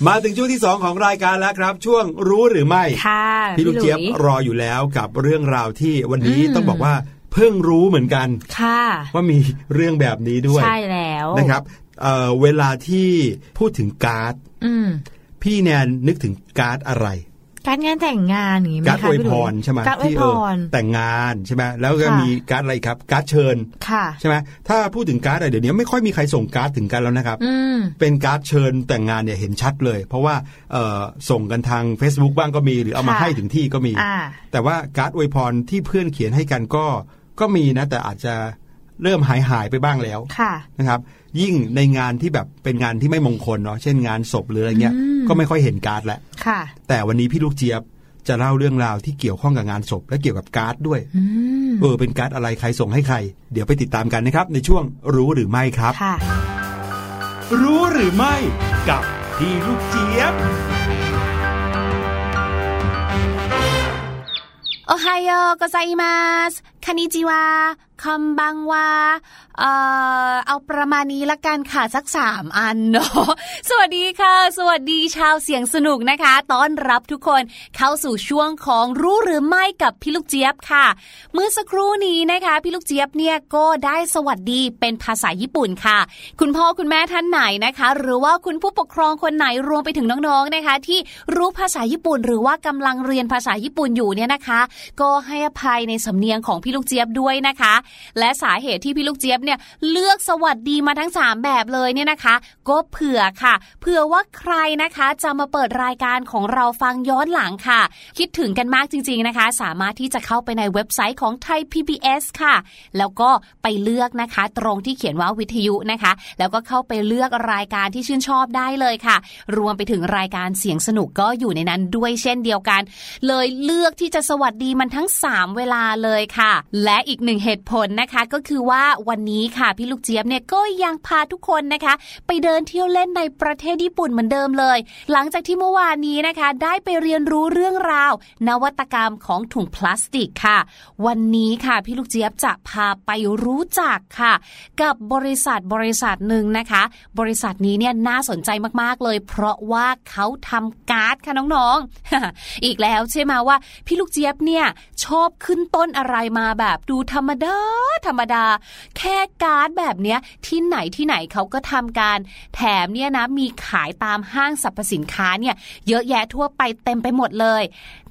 มาถึงช่วงที่ 2 ของรายการแล้วครับ ช่วงรู้หรือไม่ค่ะพี่ลูกเจี๊ยบหลุรออยู่แล้วกับเรื่องราวที่วันนี้อืมต้องบอกว่าเพิ่งรู้เหมือนกันค่ะว่ามีเรื่องแบบนี้ด้วย ใช่แล้วนะครับเอ่อเวลาที่พูดถึงการ์ดอืมพี่แนนนึกถึงการ์ดอะไร การงานแต่งงานอย่างนี้ไหมการ์ดคะอวยพี่หพลุรใช่ไหมการ์ดอวยที่พเออรแต่งงานใช่ไหมแล้วก็ค่ะมีการ์ดอะไรครับการ์ดเชิญค่ะใช่ไหมถ้าพูดถึงการ์ดอะไรเดี๋ยวนี้ไม่ค่อยมีใครส่งการ์ดถึงกันแล้วนะครับอืมเป็นการ์ดเชิญแต่งงานเนี่ยเห็นชัดเลย เพราะว่าเอ่อส่งกันทาง Facebook บ้างก็มีหรือเอามาค่ะให้ถึงที่ก็มีอ่าแต่ว่าการ์ดอวยพรที่เพื่อนเขียนให้กันก็ก็มีนะแต่อาจจะเริ่มหายหายไปบ้างแล้วค่ะนะครับ ยิ่งในงานที่แบบเป็นงานที่ไม่มงคลเนาะเช่นงานศพหรืออะไรเงี้ยอืมก็ไม่ค่อยเห็นการ์ดแล้วค่ะ แต่วันนี้พี่ลูกเจี๊ยบจะเล่าเรื่องราวที่เกี่ยวข้องกับงานศพและเกี่ยวกับการ์ดด้วยอืมเออเป็นการ์ดอะไรใครส่งให้ใคร เดี๋ยวไปติดตามกันนะครับ ในช่วงรู้หรือไม่ครับค่ะรู้หรือไม่กับพี่ลูกเจี๊ยบโอไฮโอโกไซมาส คานิจิวาคอมบังวาเอ่อเอาประมาณนี้ละกันค่ะสักสามอันเนาะสวัสดีค่ะ สวัสดีชาวเสียงสนุกนะคะต้อนรับทุกคนเข้าสู่ช่วงของรู้หรือไม่กับพี่ลูกเจี๊ยบค่ะ เมื่อสักครู่นี้นะคะ พี่ลูกเจี๊ยบเนี่ยก็ได้สวัสดีเป็นภาษาญี่ปุ่นค่ะ คุณพ่อคุณแม่ท่านไหนนะคะ หรือว่าคุณผู้ปกครองคนไหนรวมไปถึงน้องๆนะคะ ที่รู้ภาษาญี่ปุ่น หรือว่ากำลังเรียนภาษาญี่ปุ่นอยู่เนี่ยนะคะ ก็ให้อภัยในสำเนียงของพี่ลูกเจี๊ยบด้วยนะคะ และสาเหตุที่พี่ลูกเจี๊ยบเนี่ยเลือกสวัสดีมาทั้ง 3 แบบเลยเนี่ยนะคะ ก็เผื่อค่ะเผื่อว่าใครนะคะจะมาเปิดรายการของเราฟังย้อนหลังค่ะ คิดถึงกันมากจริง ๆนะคะ สามารถที่จะเข้าไปในเว็บไซต์ของไทย PBS ค่ะ แล้วก็ไปเลือกนะคะ ตรงที่เขียนว่าวิทยุนะคะ แล้วก็เข้าไปเลือกรายการที่ชื่นชอบได้เลยค่ะ รวมไปถึงรายการเสียงสนุกก็อยู่ในนั้นด้วยเช่นเดียวกัน เลยเลือกที่จะสวัสดีมันทั้ง 3 เวลาเลยค่ะและอีกหนึ่งเหตุผลนะคะก็คือว่าวันนี้ค่ะพี่ลูกเจี๊ยบเนี่ยก็ยังพาทุกคนนะคะ ไปเดินเที่ยวเล่นในประเทศญี่ปุ่นเหมือนเดิมเลย หลังจากที่เมื่อวานนี้นะคะ ได้ไปเรียนรู้เรื่องราว นวัตกรรมของถุงพลาสติกค่ะ วันนี้ค่ะพี่ลูกเจี๊ยบจะพาไปรู้จักค่ะ กับบริษัทบริษัทหนึ่งนะคะ บริษัทนี้เนี่ยน่าสนใจมากๆเลย เพราะว่าเขาทำการ์ดค่ะน้องๆ อีกแล้วใช่ไหมว่าพี่ลูกเจี๊ยบเนี่ยชอบขึ้นต้นอะไรมาาแบบดูธรรมดาธรรมดา แค่การ์ดแบบเนี้ยที่ไหนที่ไหนเขาก็ทำการ แถมเนี่ยนะมีขายตามห้างสรรพสินค้าเนี่ยเยอะแยะทั่วไปเต็มไปหมดเลย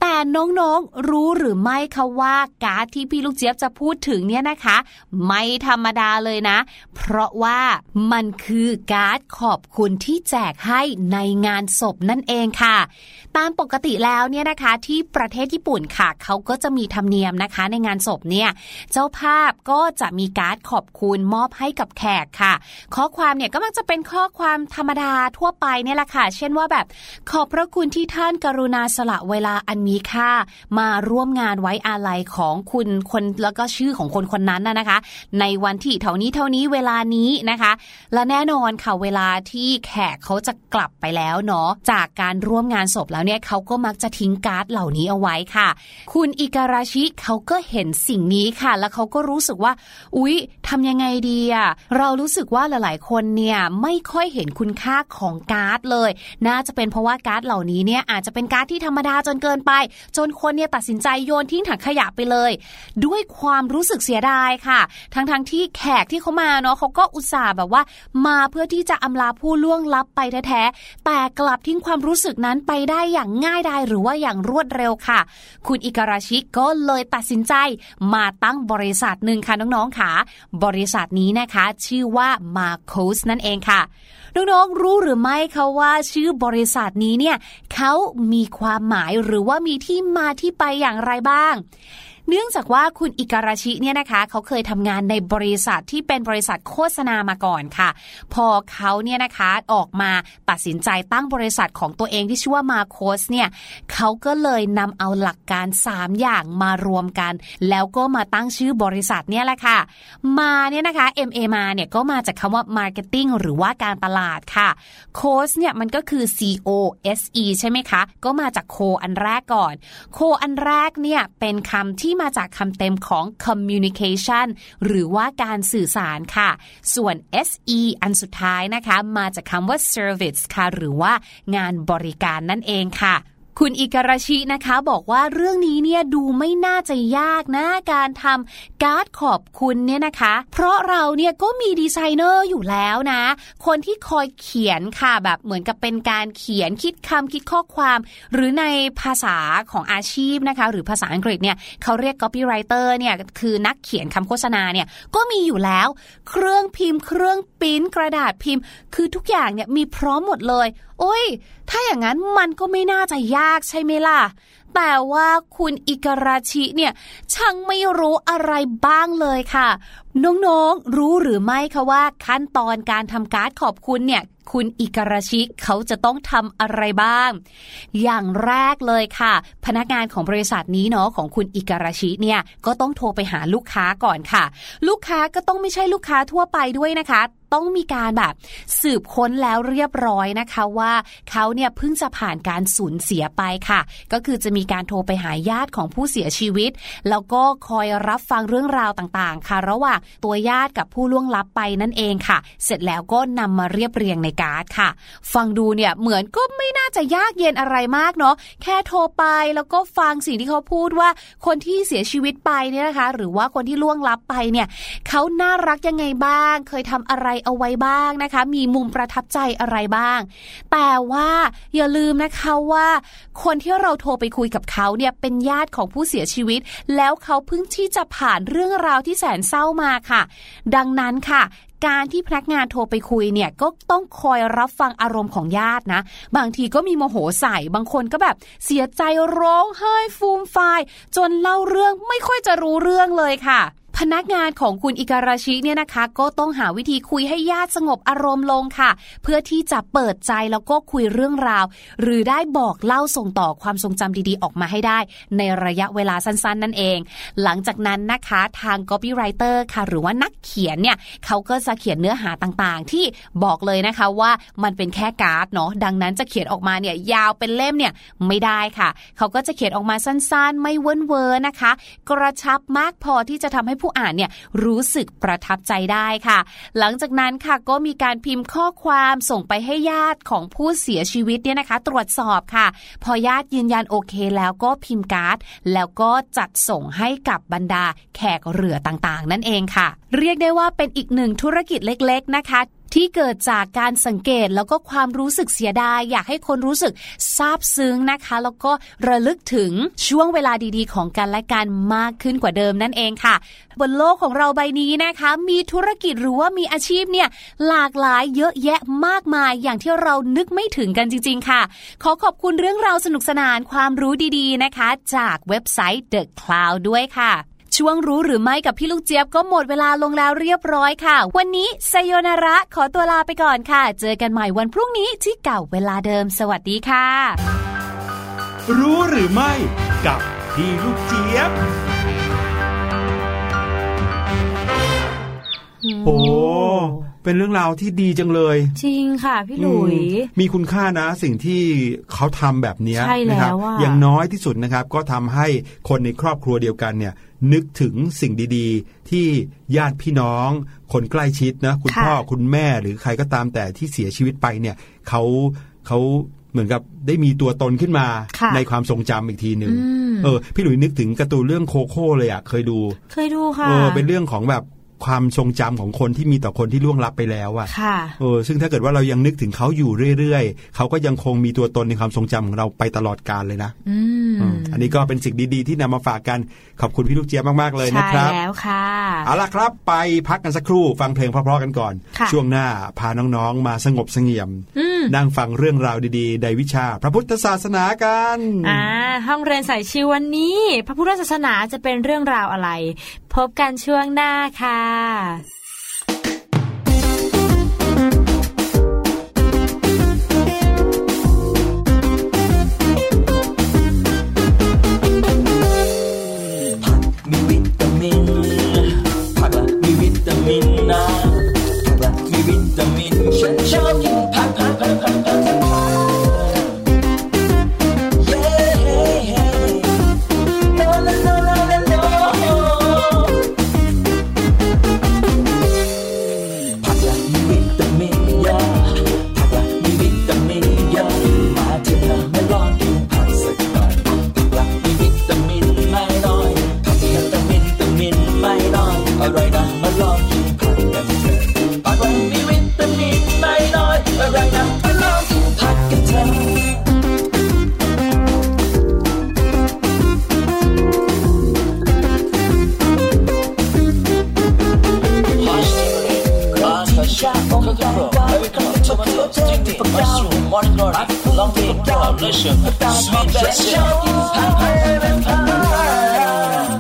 แต่แต่น้องๆรู้หรือไม่คะว่าการ์ดที่พี่ลูกเจี๊ยบจะพูดถึงเนี่ยนะคะ ไม่ธรรมดาเลยนะ เพราะว่ามันคือการ์ดขอบคุณที่แจกให้ในงานศพนั่นเองค่ะ ตามปกติแล้วเนี่ยนะคะที่ประเทศญี่ปุ่นค่ะ เขาก็จะมีธรรมเนียมนะคะ ในงานศพเนี่ยเจ้าภาพก็จะมีการ์ดขอบคุณมอบให้กับแขกค่ะ ข้อความเนี่ยก็มักจะเป็นข้อความธรรมดาทั่วไปเนี่ยแหละค่ะ เช่นว่าแบบขอบพระคุณที่ท่านกรุณาสละเวลาอันมีค่า มาร่วมงานไว้อาลัยของคุณคนแล้วก็ชื่อของคนคนนั้นนะนะคะ ในวันที่เท่านี้เท่านี้เวลานี้นะคะ และแน่นอนค่ะเวลาที่แขกเขาจะกลับไปแล้วเนาะจากการร่วมงานศพแล้วเนี่ยเขาก็มักจะทิ้งการ์ดเหล่านี้เอาไว้ค่ะ คุณอิการาชิเขาก็เห็นสิงนี้ค่ะ แล้วเขาก็รู้สึกว่า อุ๊ยทำยังไงดีอะเรารู้สึกว่าหลายๆ คนเนี่ยไม่ค่อยเห็นคุณค่าของการ์ดเลย น่าจะเป็นเพราะว่าการ์ดเหล่านี้เนี่ยอาจจะเป็นการ์ดที่ธรรมดาจนเกินไป จนคนเนี่ยตัดสินใจโยนทิ้งถังขยะไปเลย ด้วยความรู้สึกเสียดายค่ะ ทั้งๆที่แขกที่เขามาเนาะเขาก็อุตส่าห์แบบว่า มาเพื่อที่จะอำลาผู้ล่วงลับไปแท้ๆแต่กลับทิ้งความรู้สึกนั้นไปได้อย่างง่ายดายหรือว่าอย่างรวดเร็วค่ะ คุณอิการาชิก็เลยตัดสินใจมาตั้งบริษัทหนึ่งค่ะน้องๆค่ะ บริษัทนี้นะคะ ชื่อว่ามาโคสนั่นเองค่ะน้องๆรู้หรือไม่คะว่าชื่อบริษัทนี้เนี่ยเขามีความหมายหรือว่ามีที่มาที่ไปอย่างไรบ้าง เนื่องจากว่าคุณอิการาชิเนี่ยนะคะ เขาเคยทำงานในบริษัทที่เป็นบริษัทโฆษณามาก่อนค่ะ พอเขาเนี่ยนะคะออกมาตัดสินใจตั้งบริษัทของตัวเองที่ชื่อว่ามาโคสเนี่ยเขาก็เลยนำเอาหลักการ 3 อย่างมารวมกัน แล้วก็มาตั้งชื่อบริษัทเนี่ยแหละค่ะ มาเนี่ยนะคะ MA มาเนี่ยก็มาจากคำว่า marketing หรือว่าการตลาดค่ะโคสเนี่ยมันก็คือ C O S E ใช่ไหมคะ ก็มาจากโคอันแรกก่อน โคอันแรกเนี่ยเป็นคำที่มาจากคำเต็มของ communication หรือว่าการสื่อสารค่ะ ส่วน SE อันสุดท้ายนะคะ มาจากคำว่า service ค่ะ หรือว่างานบริการนั่นเองค่ะ คุณอิการาชินะคะบอกว่าเรื่องนี้เนี่ยดูไม่น่าจะยากนะการทำการ์ดขอบคุณเนี่ยนะคะ เพราะเราเนี่ยก็มีดีไซเนอร์อยู่แล้วนะ คนที่คอยเขียนค่ะแบบเหมือนกับเป็นการเขียนคิดคำคิดข้อความ หรือในภาษาของอาชีพนะคะ หรือภาษาอังกฤษเนี่ยเขาเรียก copywriter เนี่ยคือนักเขียนคำโฆษณาเนี่ยก็มีอยู่แล้ว เครื่องพิมพ์ เครื่องปิ้นกระดาษพิมพ์ คือทุกอย่างเนี่ยมีพร้อมหมดเลยโอ้ย ถ้าอย่างนั้นมันก็ไม่น่าจะยากใช่ไหมล่ะ แต่ว่าคุณอิการาชิเนี่ย ช่างไม่รู้อะไรบ้างเลยค่ะ น้องๆ รู้หรือไม่คะว่าขั้นตอนการทำการ์ดขอบคุณเนี่ย คุณอิการาชิเขาจะต้องทำอะไรบ้าง อย่างแรกเลยค่ะ พนักงานของบริษัทนี้เนาะของคุณอิการาชิเนี่ย ก็ต้องโทรไปหาลูกค้าก่อนค่ะ ลูกค้าก็ต้องไม่ใช่ลูกค้าทั่วไปด้วยนะคะ ต้องมีการแบบ สืบค้นแล้วเรียบร้อยนะคะว่าเขาเนี่ยเพิ่งจะผ่านการสูญเสียไปค่ะ ก็คือจะมีการโทรไปหาญาติของผู้เสียชีวิต แล้วก็คอยรับฟังเรื่องราวต่างๆ ค่ะ ระหว่างตัวญาติกับผู้ล่วงลับไปนั่นเองค่ะ เสร็จแล้วก็นำมาเรียบเรียงในการ์ดค่ะ ฟังดูเนี่ยเหมือนก็ไม่น่าจะยากเย็นอะไรมากเนาะแค่โทรไปแล้วก็ฟังสิ่งที่เขาพูดว่าคนที่เสียชีวิตไปเนี่ยนะคะ หรือว่าคนที่ล่วงลับไปเนี่ยเขาน่ารักยังไงบ้าง เคยทำอะไรเอาไว้บ้างนะคะ มีมุมประทับใจอะไรบ้าง แต่ว่าอย่าลืมนะคะว่าคนที่เราโทรไปคุยกับเขาเนี่ยเป็นญาติของผู้เสียชีวิต แล้วเขาเพิ่งที่จะผ่านเรื่องราวที่แสนเศร้ามาค่ะ ดังนั้นค่ะการที่พนักงานโทรไปคุยเนี่ยก็ต้องคอยรับฟังอารมณ์ของญาตินะ บางทีก็มีโมโหใส่บางคนก็แบบเสียใจร้องไห้ฟูมฟายจนเล่าเรื่องไม่ค่อยจะรู้เรื่องเลยค่ะ พนักงานของคุณอิการาชิเนี่ยนะคะ ก็ต้องหาวิธีคุยให้ญาติสงบอารมณ์ลงค่ะ เพื่อที่จะเปิดใจแล้วก็คุยเรื่องราว หรือได้บอกเล่าส่งต่อความทรงจำดีๆ ออกมาให้ได้ ในระยะเวลาสั้นๆ นั่นเอง หลังจากนั้นนะคะทาง copywriter ค่ะ หรือว่านักเขียนเนี่ยเขาก็จะเขียนเนื้อหาต่างๆ ที่บอกเลยนะคะว่ามันเป็นแค่การ์ดเนาะดังนั้นจะเขียนออกมาเนี่ยยาวเป็นเล่มเนี่ยไม่ได้ค่ะ เขาก็จะเขียนออกมาสั้นๆ ไม่เวิ่นเว้อนะคะ กระชับมากพอที่จะทำให้ผู้อ่านเนี่ยรู้สึกประทับใจได้ค่ะ หลังจากนั้นค่ะก็มีการพิมพ์ข้อความส่งไปให้ญาติของผู้เสียชีวิตเนี่ยนะคะ ตรวจสอบค่ะ พอญาติยืนยันโอเคแล้วก็พิมพ์การ์ด แล้วก็จัดส่งให้กับบรรดาแขกเหรื่อต่างๆ นั่นเองค่ะ เรียกได้ว่าเป็นอีกหนึ่งธุรกิจเล็กๆนะคะ ที่เกิดจากการสังเกตแล้วก็ความรู้สึกเสียดาย อยากให้คนรู้สึกซาบซึ้งนะคะ แล้วก็ระลึกถึงช่วงเวลาดีๆ ของกันและกันมากขึ้นกว่าเดิมนั่นเองค่ะ บนโลกของเราใบนี้นะคะ มีธุรกิจหรือว่ามีอาชีพเนี่ยหลากหลายเยอะแยะมากมายอย่างที่เรานึกไม่ถึงกันจริง ๆ ค่ะ ขอขอบคุณเรื่องราวสนุกสนานความรู้ดีๆนะคะ จากเว็บไซต์ The Cloud ด้วยค่ะ ช่วงรู้หรือไม่กับพี่ลูกเจี๊ยบก็หมดเวลาลงแล้วเรียบร้อยค่ะ วันนี้ไซโยนาระขอตัวลาไปก่อนค่ะ เจอกันใหม่วันพรุ่งนี้ที่เก่าเวลาเดิม สวัสดีค่ะ รู้หรือไม่กับพี่ลูกเจี๊ยบโอ้ เป็นเรื่องราวที่ดีจังเลย จริงค่ะพี่หลุยอืมมีคุณค่านะสิ่งที่เขาทำแบบเนี้ยใช่แล้วนะครับอะอย่างน้อยที่สุดนะครับ ก็ทำให้คนในครอบครัวเดียวกันเนี่ยนึกถึงสิ่งดีๆ ที่ญาติพี่น้อง คนใกล้ชิดนะ คุณพ่อคุณแม่หรือใครก็ตามแต่ที่เสียชีวิตไปเนี่ยเขาเขาเหมือนกับได้มีตัวตนขึ้นมาค่ะในความทรงจำอีกทีหนึ่งอืมเออพี่หลุยนึกถึงการ์ตูนเรื่องโคโค่เลยอะเคยดู เคยดูค่ะเออเป็นเรื่องของแบบ ความทรงจำของคนที่มีต่อคนที่ล่วงลับไปแล้วอะค่ะเออซึ่งถ้าเกิดว่าเรายังนึกถึงเขาอยู่เรื่อยๆ เขาก็ยังคงมีตัวตนในความทรงจำของเราไปตลอดกาลเลยนะอืมอืมอันนี้ก็เป็นสิ่งดีๆ ที่นำมาฝากกัน ขอบคุณพี่ลูกเจี๊ยบมากๆเลยนะครับใช่แล้วค่ะเอาล่ะครับ ไปพักกันสักครู่ฟังเพลงเพราะๆกันก่อนค่ะช่วงหน้าพาน้องๆมาสงบเสงี่ยมอืมนั่งฟังเรื่องราวดีๆในวิชาพระพุทธศาสนากันอ่าห้องเรียนสายชิววันนี้ พระพุทธศาสนาจะเป็นเรื่องราวอะไร พบกันช่วงหน้าค่ะมี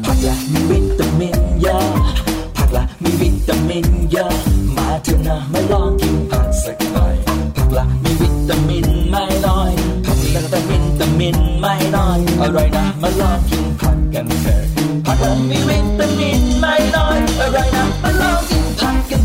ผักละมีวิตามินเยอะผักละมีวิตามินเยอะมาเถอะนะมาลองกินผักสักหน่อยผักละมีวิตามินไม่น้อยผักละแต่วิตามินไม่น้อยอร่อยนะมาลองกินผักกันเถอะผักละมีวิตามินไม่น้อยอร่อยนะมาลองกิน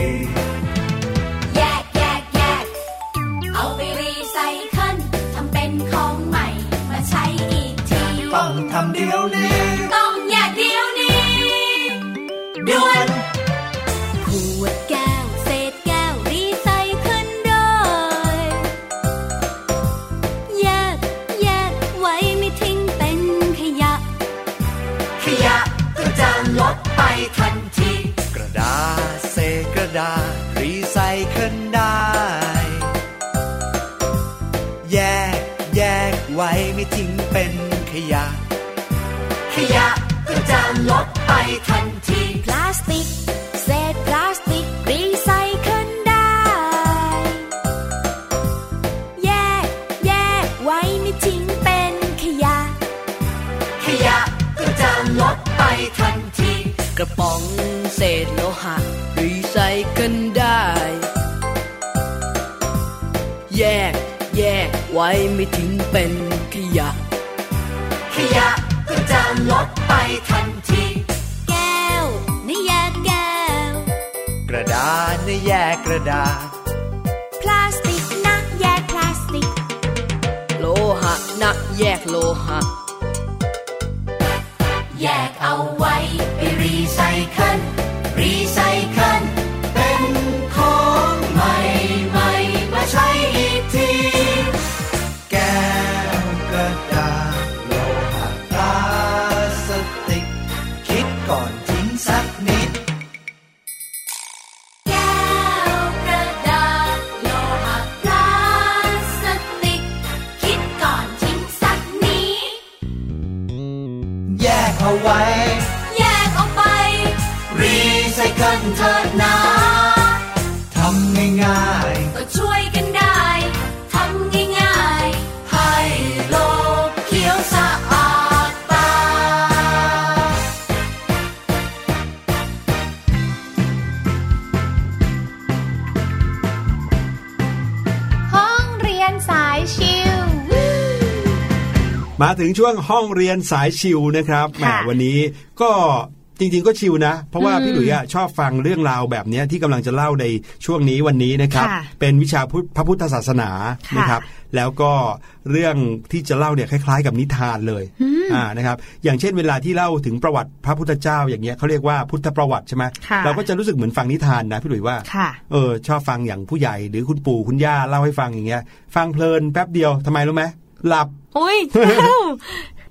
ที่ ว้ไม่ทิ้งเป็นขยะ ขยะก็จะลดไปทันที แก้วในแยกแก้ว กระดาษนะแยกกระดาษ เคิลเถิดนะทำง่ายก็ช่วยกันได้ทำง่ายให้โลกเขียวสะอาดตา ห้องเรียนสายชิว มาถึงช่วงห้องเรียนสายชิวนะครับแหมค่ะวันนี้ก็ จริง ๆ ก็ชิวนะ เพราะว่าพี่หลุยส์อะชอบฟังเรื่องราวแบบเนี้ยที่กำลังจะเล่าในช่วงนี้วันนี้นะครับค่ะเป็นวิชาพุทธพระพุทธศาสนาค่ะนะครับแล้วก็เรื่องที่จะเล่าเนี่ยคล้าย ๆ กับนิทานเลยอ่านะครับ อย่างเช่นเวลาที่เล่าถึงประวัติพระพุทธเจ้าอย่างเงี้ยเขาเรียกว่าพุทธประวัติใช่ไหมค่ะเราก็จะรู้สึกเหมือนฟังนิทานนะพี่หลุยส์ว่าค่ะเออชอบฟังอย่างผู้ใหญ่หรือคุณปู่คุณย่าเล่าให้ฟังอย่างเงี้ย ฟังเพลินแป๊บเดียวทำไมรู้ไหมหลับอุ้ย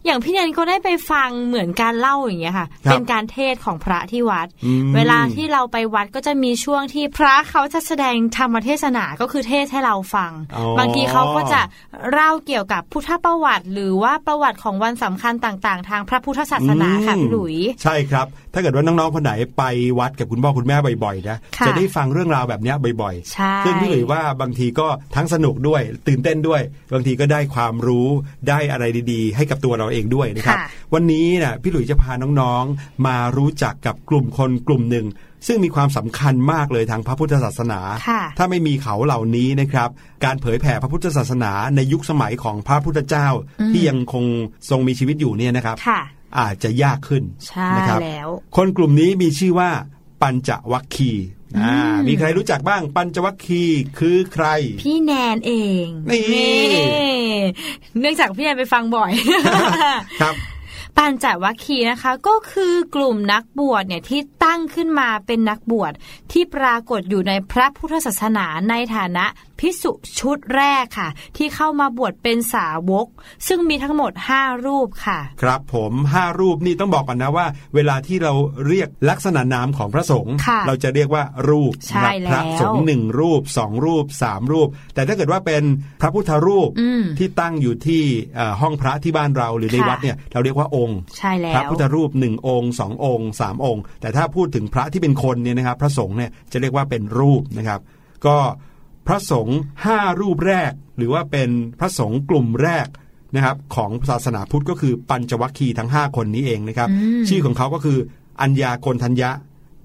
อย่างพี่แนนก็ได้ไปฟังเหมือนการเล่าอย่างเงี้ยค่ะครับเป็นการเทศน์ของพระที่วัดอืมเวลาที่เราไปวัดก็จะมีช่วงที่พระเขาจะแสดงธรรมเทศนาก็คือเทศน์ให้เราฟังอ๋อบางทีเขาก็จะเล่าเกี่ยวกับพุทธประวัติ หรือว่าประวัติของวันสำคัญต่างๆ ทางพระพุทธศาสนาค่ะอืมพี่หลุย ใช่ครับ ถ้าเกิดว่าน้องๆคนไหนไปวัดกับคุณพ่อคุณแม่บ่อยๆนะค่ะจะได้ฟังเรื่องราวแบบเนี้ยบ่อยใช่ๆซึ่งพี่หลุยว่าบางทีก็ทั้งสนุกด้วยตื่นเต้นด้วย บางทีก็ได้ความรู้ได้อะไรดีๆ ให้กับตัวเราเองด้วยนะครับค่ะวันนี้นะพี่หลุยจะพาน้องๆ มารู้จักกับกลุ่มคนกลุ่มหนึ่ง ซึ่งมีความสำคัญมากเลยทางพระพุทธศาสนาค่ะถ้าไม่มีเขาเหล่านี้นะครับ การเผยแผ่พระพุทธศาสนาในยุคสมัยของพระพุทธเจ้าที่ยังคงทรงมีชีวิตอยู่เนี่ยนะครับค่ะอาจจะยากขึ้นใช่นะครับแล้วคนกลุ่มนี้มีชื่อว่าปัญจวัคคีย์อ่า มีใครรู้จักบ้างปัญจวัคคีย์คือใคร พี่แนนเองนี่เนื่องจากพี่แนนไปฟังบ่อยครับปัญจวัคคีย์นะคะก็คือกลุ่มนักบวชเนี่ยที่ตั้งขึ้นมาเป็นนักบวชที่ปรากฏอยู่ในพระพุทธศาสนาในฐานะ พิสุชุดแรกค่ะ ที่เข้ามาบวชเป็นสาวก ซึ่งมีทั้งหมด 5 รูปค่ะ ครับผมห้ารูปนี่ต้องบอกก่อนนะว่า เวลาที่เราเรียกลักษณะนามของพระสงฆ์ค่ะเราจะเรียกว่ารูปใช่นะครับพระแล้วสงฆ์หนึ่งรูปสองรูปสามรูป แต่ถ้าเกิดว่าเป็นพระพุทธรูปอืมที่ตั้งอยู่ที่เอ่อห้องพระที่บ้านเราหรือในค่ะวัดเนี่ยเราเรียกว่าองค์ใช่แล้พระวพุทธรูปหนึ่งองค์สององค์สามองค์ แต่ถ้าพูดถึงพระที่เป็นคนเนี่ยนะครับพระสงฆ์เนี่ยจะเรียกว่าเป็นรูปนะครับ ก็ พระสงฆ์ห้ารูปแรก หรือว่าเป็นพระสงฆ์กลุ่มแรกนะครับของศาสนาพุทธก็คือปัญจวัคคีย์ทั้ง 5 คนนี้เองนะครับ ชื่อของเขาก็คือ อัญญาโกณทัญญะ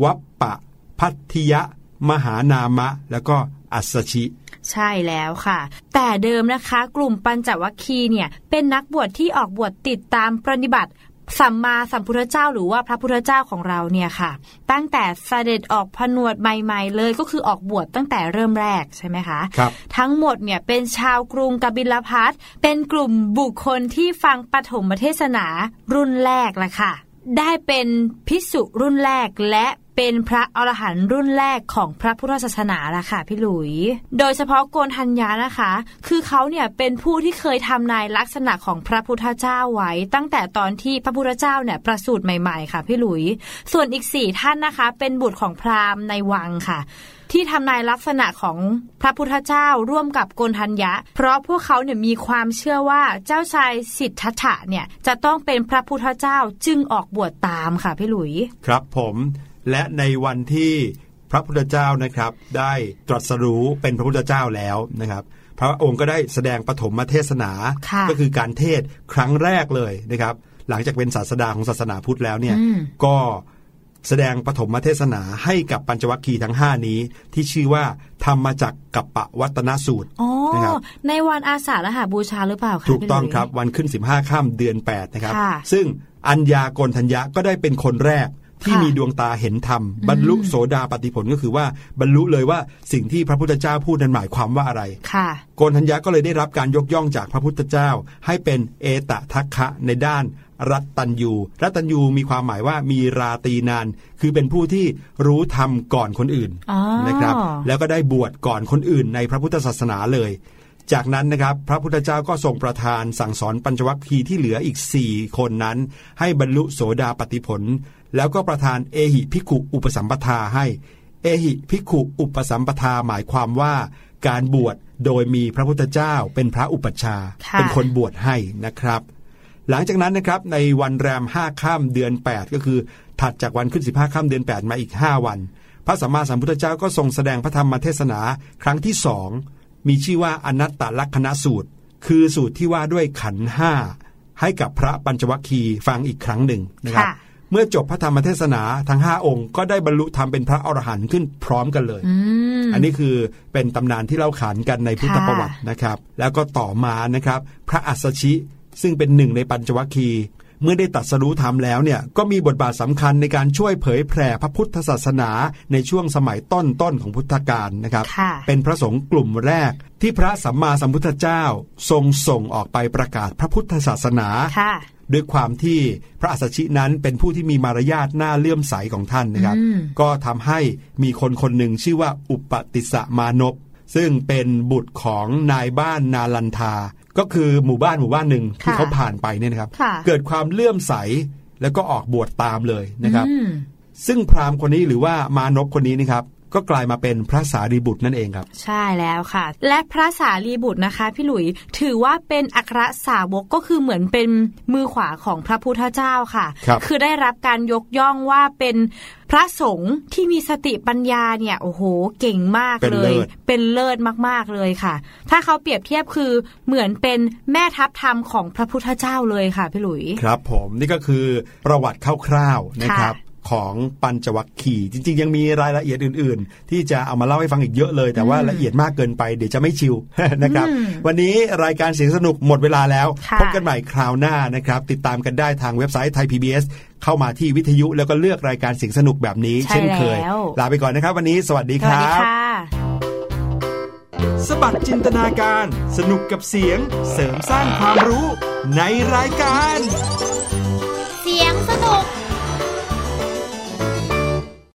วัปปะ พัทธิยะ มหานามะ แล้วก็อัสสชิใช่แล้วค่ะ แต่เดิมนะคะ กลุ่มปัญจวัคคีย์เนี่ยเป็นนักบวชที่ออกบวชติดตามปฏิบัติ สัมมาสัมพุทธเจ้าหรือว่าพระพุทธเจ้าของเราเนี่ยค่ะ ตั้งแต่เสด็จออกผนวดใหม่ๆเลยก็คือออกบวชตั้งแต่เริ่มแรกใช่ไหมคะครับทั้งหมดเนี่ยเป็นชาวกรุงกบิลพัทเป็นกลุ่มบุคคลที่ฟังปฐมเทศนารุ่นแรกละค่ะ ได้เป็นพิสุรุ่นแรกและ เป็นพระอรหันต์รุ่นแรกของพระพุทธศาสนาละค่ะพี่หลุย โดยเฉพาะโกนทัญญานะคะ คือเขาเนี่ยเป็นผู้ที่เคยทำนายลักษณะของพระพุทธเจ้าไว้ ตั้งแต่ตอนที่พระพุทธเจ้าเนี่ยประสูติใหม่ๆค่ะพี่หลุย ส่วนอีกสี่ท่านนะคะ เป็นบุตรของพราหมณ์ในวังค่ะที่ทำนายลักษณะของพระพุทธเจ้าร่วมกับโกนทัญญะ เพราะพวกเขาเนี่ยมีความเชื่อว่าเจ้าชายสิทธัตถะเนี่ยจะต้องเป็นพระพุทธเจ้าจึงออกบวชตามค่ะพี่หลุย ครับผม และในวันที่พระพุทธเจ้านะครับ ได้ตรัสรู้เป็นพระพุทธเจ้าแล้วนะครับ พระองค์ก็ได้แสดงปฐมเทศนาค่ะก็คือการเทศน์ครั้งแรกเลยนะครับ หลังจากเป็นศาสดาของศาสนาพุทธแล้วเนี่ยอืมก็แสดงปฐมเทศนาให้กับปัญจวัคคีย์ทั้ง 5 นี้ ที่ชื่อว่าธรรมจักรกับปวัตนสูตรอ๋อนะครับในวันอาสาฬหาบูชาหรือเปล่าคะถูกต้องพี่หลุยครับวันขึ้น 15ค่ำเดือน 8 นะครับค่ะซึ่งอัญญาโกนทัญญะก็ได้เป็นคนแรก ที่ค่ะมีดวงตาเห็นธรรมบรรลุโสดาปฏิผลก็คือว่าบรรลุเลยว่าสิ่งที่พระพุทธเจ้าพูดนั้นหมายความว่าอะไรค่ะโกนทัญญะก็เลยได้รับการยกย่องจากพระพุทธเจ้า ให้เป็นเอตทัคคะในด้านรัตตัญยูรัตตัญยูมีความหมายว่ามีราตรีนาน คือเป็นผู้ที่รู้ธรรมก่อนคนอื่นอ๋อนะครับ แล้วก็ได้บวชก่อนคนอื่นในพระพุทธศาสนาเลย จากนั้นนะครับพระพุทธเจ้าก็ทรงประทานสั่งสอนปัญจวัคคีย์ที่เหลืออีก 4 คนนั้น ให้บรรลุโสดาปติผล แล้วก็ประทานเอหิภิกขุอุปสัมปทาให้ เอหิภิกขุอุปสัมปทาหมายความว่าการบวชโดยมีพระพุทธเจ้าเป็นพระอุปัชฌาย์ค่ะเป็นคนบวชให้นะครับ หลังจากนั้นนะครับในวันแรมห้าค่ำเดือน 8 ก็คือ ถัดจากวันขึ้น 15ค่ำเดือน 8 มาอีก 5 วัน พระสัมมาสัมพุทธเจ้าก็ทรงแสดงพระธรรมเทศนาครั้งที่สองมีชื่อว่าอนัตตลักษณสูตร คือสูตรที่ว่าด้วยขันธ์ห้าให้กับพระปัญจวัคคีย์ฟังอีกครั้งหนึ่งนะครับค่ะ เมื่อจบพระธรรมเทศนาทั้ง 5 องค์ ก็ได้บรรลุธรรมเป็นพระอรหันต์ขึ้นพร้อมกันเลยอืมอันนี้คือเป็นตำนานที่เล่าขานกันในพุทธค่ะประวัตินะครับ แล้วก็ต่อมานะครับ พระอัสสชิซึ่งเป็นหนึ่งในปัญจวัคคีย์ เมื่อได้ตรัดสรู้ธรรมแล้วเนี่ยก็มีบทบาทสำคัญในการช่วยเผยแผ่พระพุทธศาสนาในช่วงสมัยต้นต้นๆของพุทธกาลนะครับค่ะเป็นพระสงฆ์กลุ่มแรกที่พระสัมมาสัมพุทธเจ้าทรงส่งออกไปประกาศพระพุทธศาสนาค่ะด้วยความที่พระอัสสชินั้นเป็นผู้ที่มีมารยาทน่าเลื่อมใสของท่านนะครับอืมก็ทำให้มีคนคนหนึ่งชื่อว่าอุปติสสะมานพซึ่งเป็นบุตรของนายบ้านนาลันทา ก็คือหมู่บ้านหมู่บ้านหนึ่งที่ค่ะเขาผ่านไปเนี่ยนะครับค่ะเกิดความเลื่อมใสแล้วก็ออกบวชตามเลยนะครับอืมซึ่งพราหมณ์คนนี้หรือว่ามานพคนนี้นะครับ ก็กลายมาเป็นพระสารีบุตรนั่นเองครับ ใช่แล้วค่ะ และพระสารีบุตรนะคะพี่หลุยถือว่าเป็นอัครสาวกก็คือเหมือนเป็นมือขวาของพระพุทธเจ้าค่ะครับอได้รับการยกย่องว่าเป็นพระสงฆ์ที่มีสติปัญญาเนี่ยโอ้โหเก่งมากเป็นเลเลิยศเป็นเลิศมากๆเลยค่ะ ถ้าเขาเปรียบเทียบคือเหมือนเป็นแม่ทัพธรรมของพระพุทธเจ้าเลยค่ะพี่หลุย ครับผมนี่ก็คือประวัติคร่าวๆนะครับค่ะ ของปัญจวัคคีย์จริง ๆ ยังมีรายละเอียดอื่น ๆ ที่จะเอามาเล่าให้ฟังอีกเยอะเลย แต่ว่าละเอียดมากเกินไปเดี๋ยวจะไม่ชิวนะครับอืมวันนี้รายการเสียงสนุกหมดเวลาแล้วค่ะพบกันใหม่คราวหน้านะครับ ติดตามกันได้ทางเว็บไซต์ไทย PBS เข้ามาที่วิทยุแล้วก็เลือกรายการเสียงสนุกแบบนี้ใช่เช่นเคยแล้วลาไปก่อนนะครับ วันนี้สวัสดีสควัสรัดีบค่ะสบัดจินตนาการ สนุกกับเสียงเสริมสร้างความรู้ในรายการ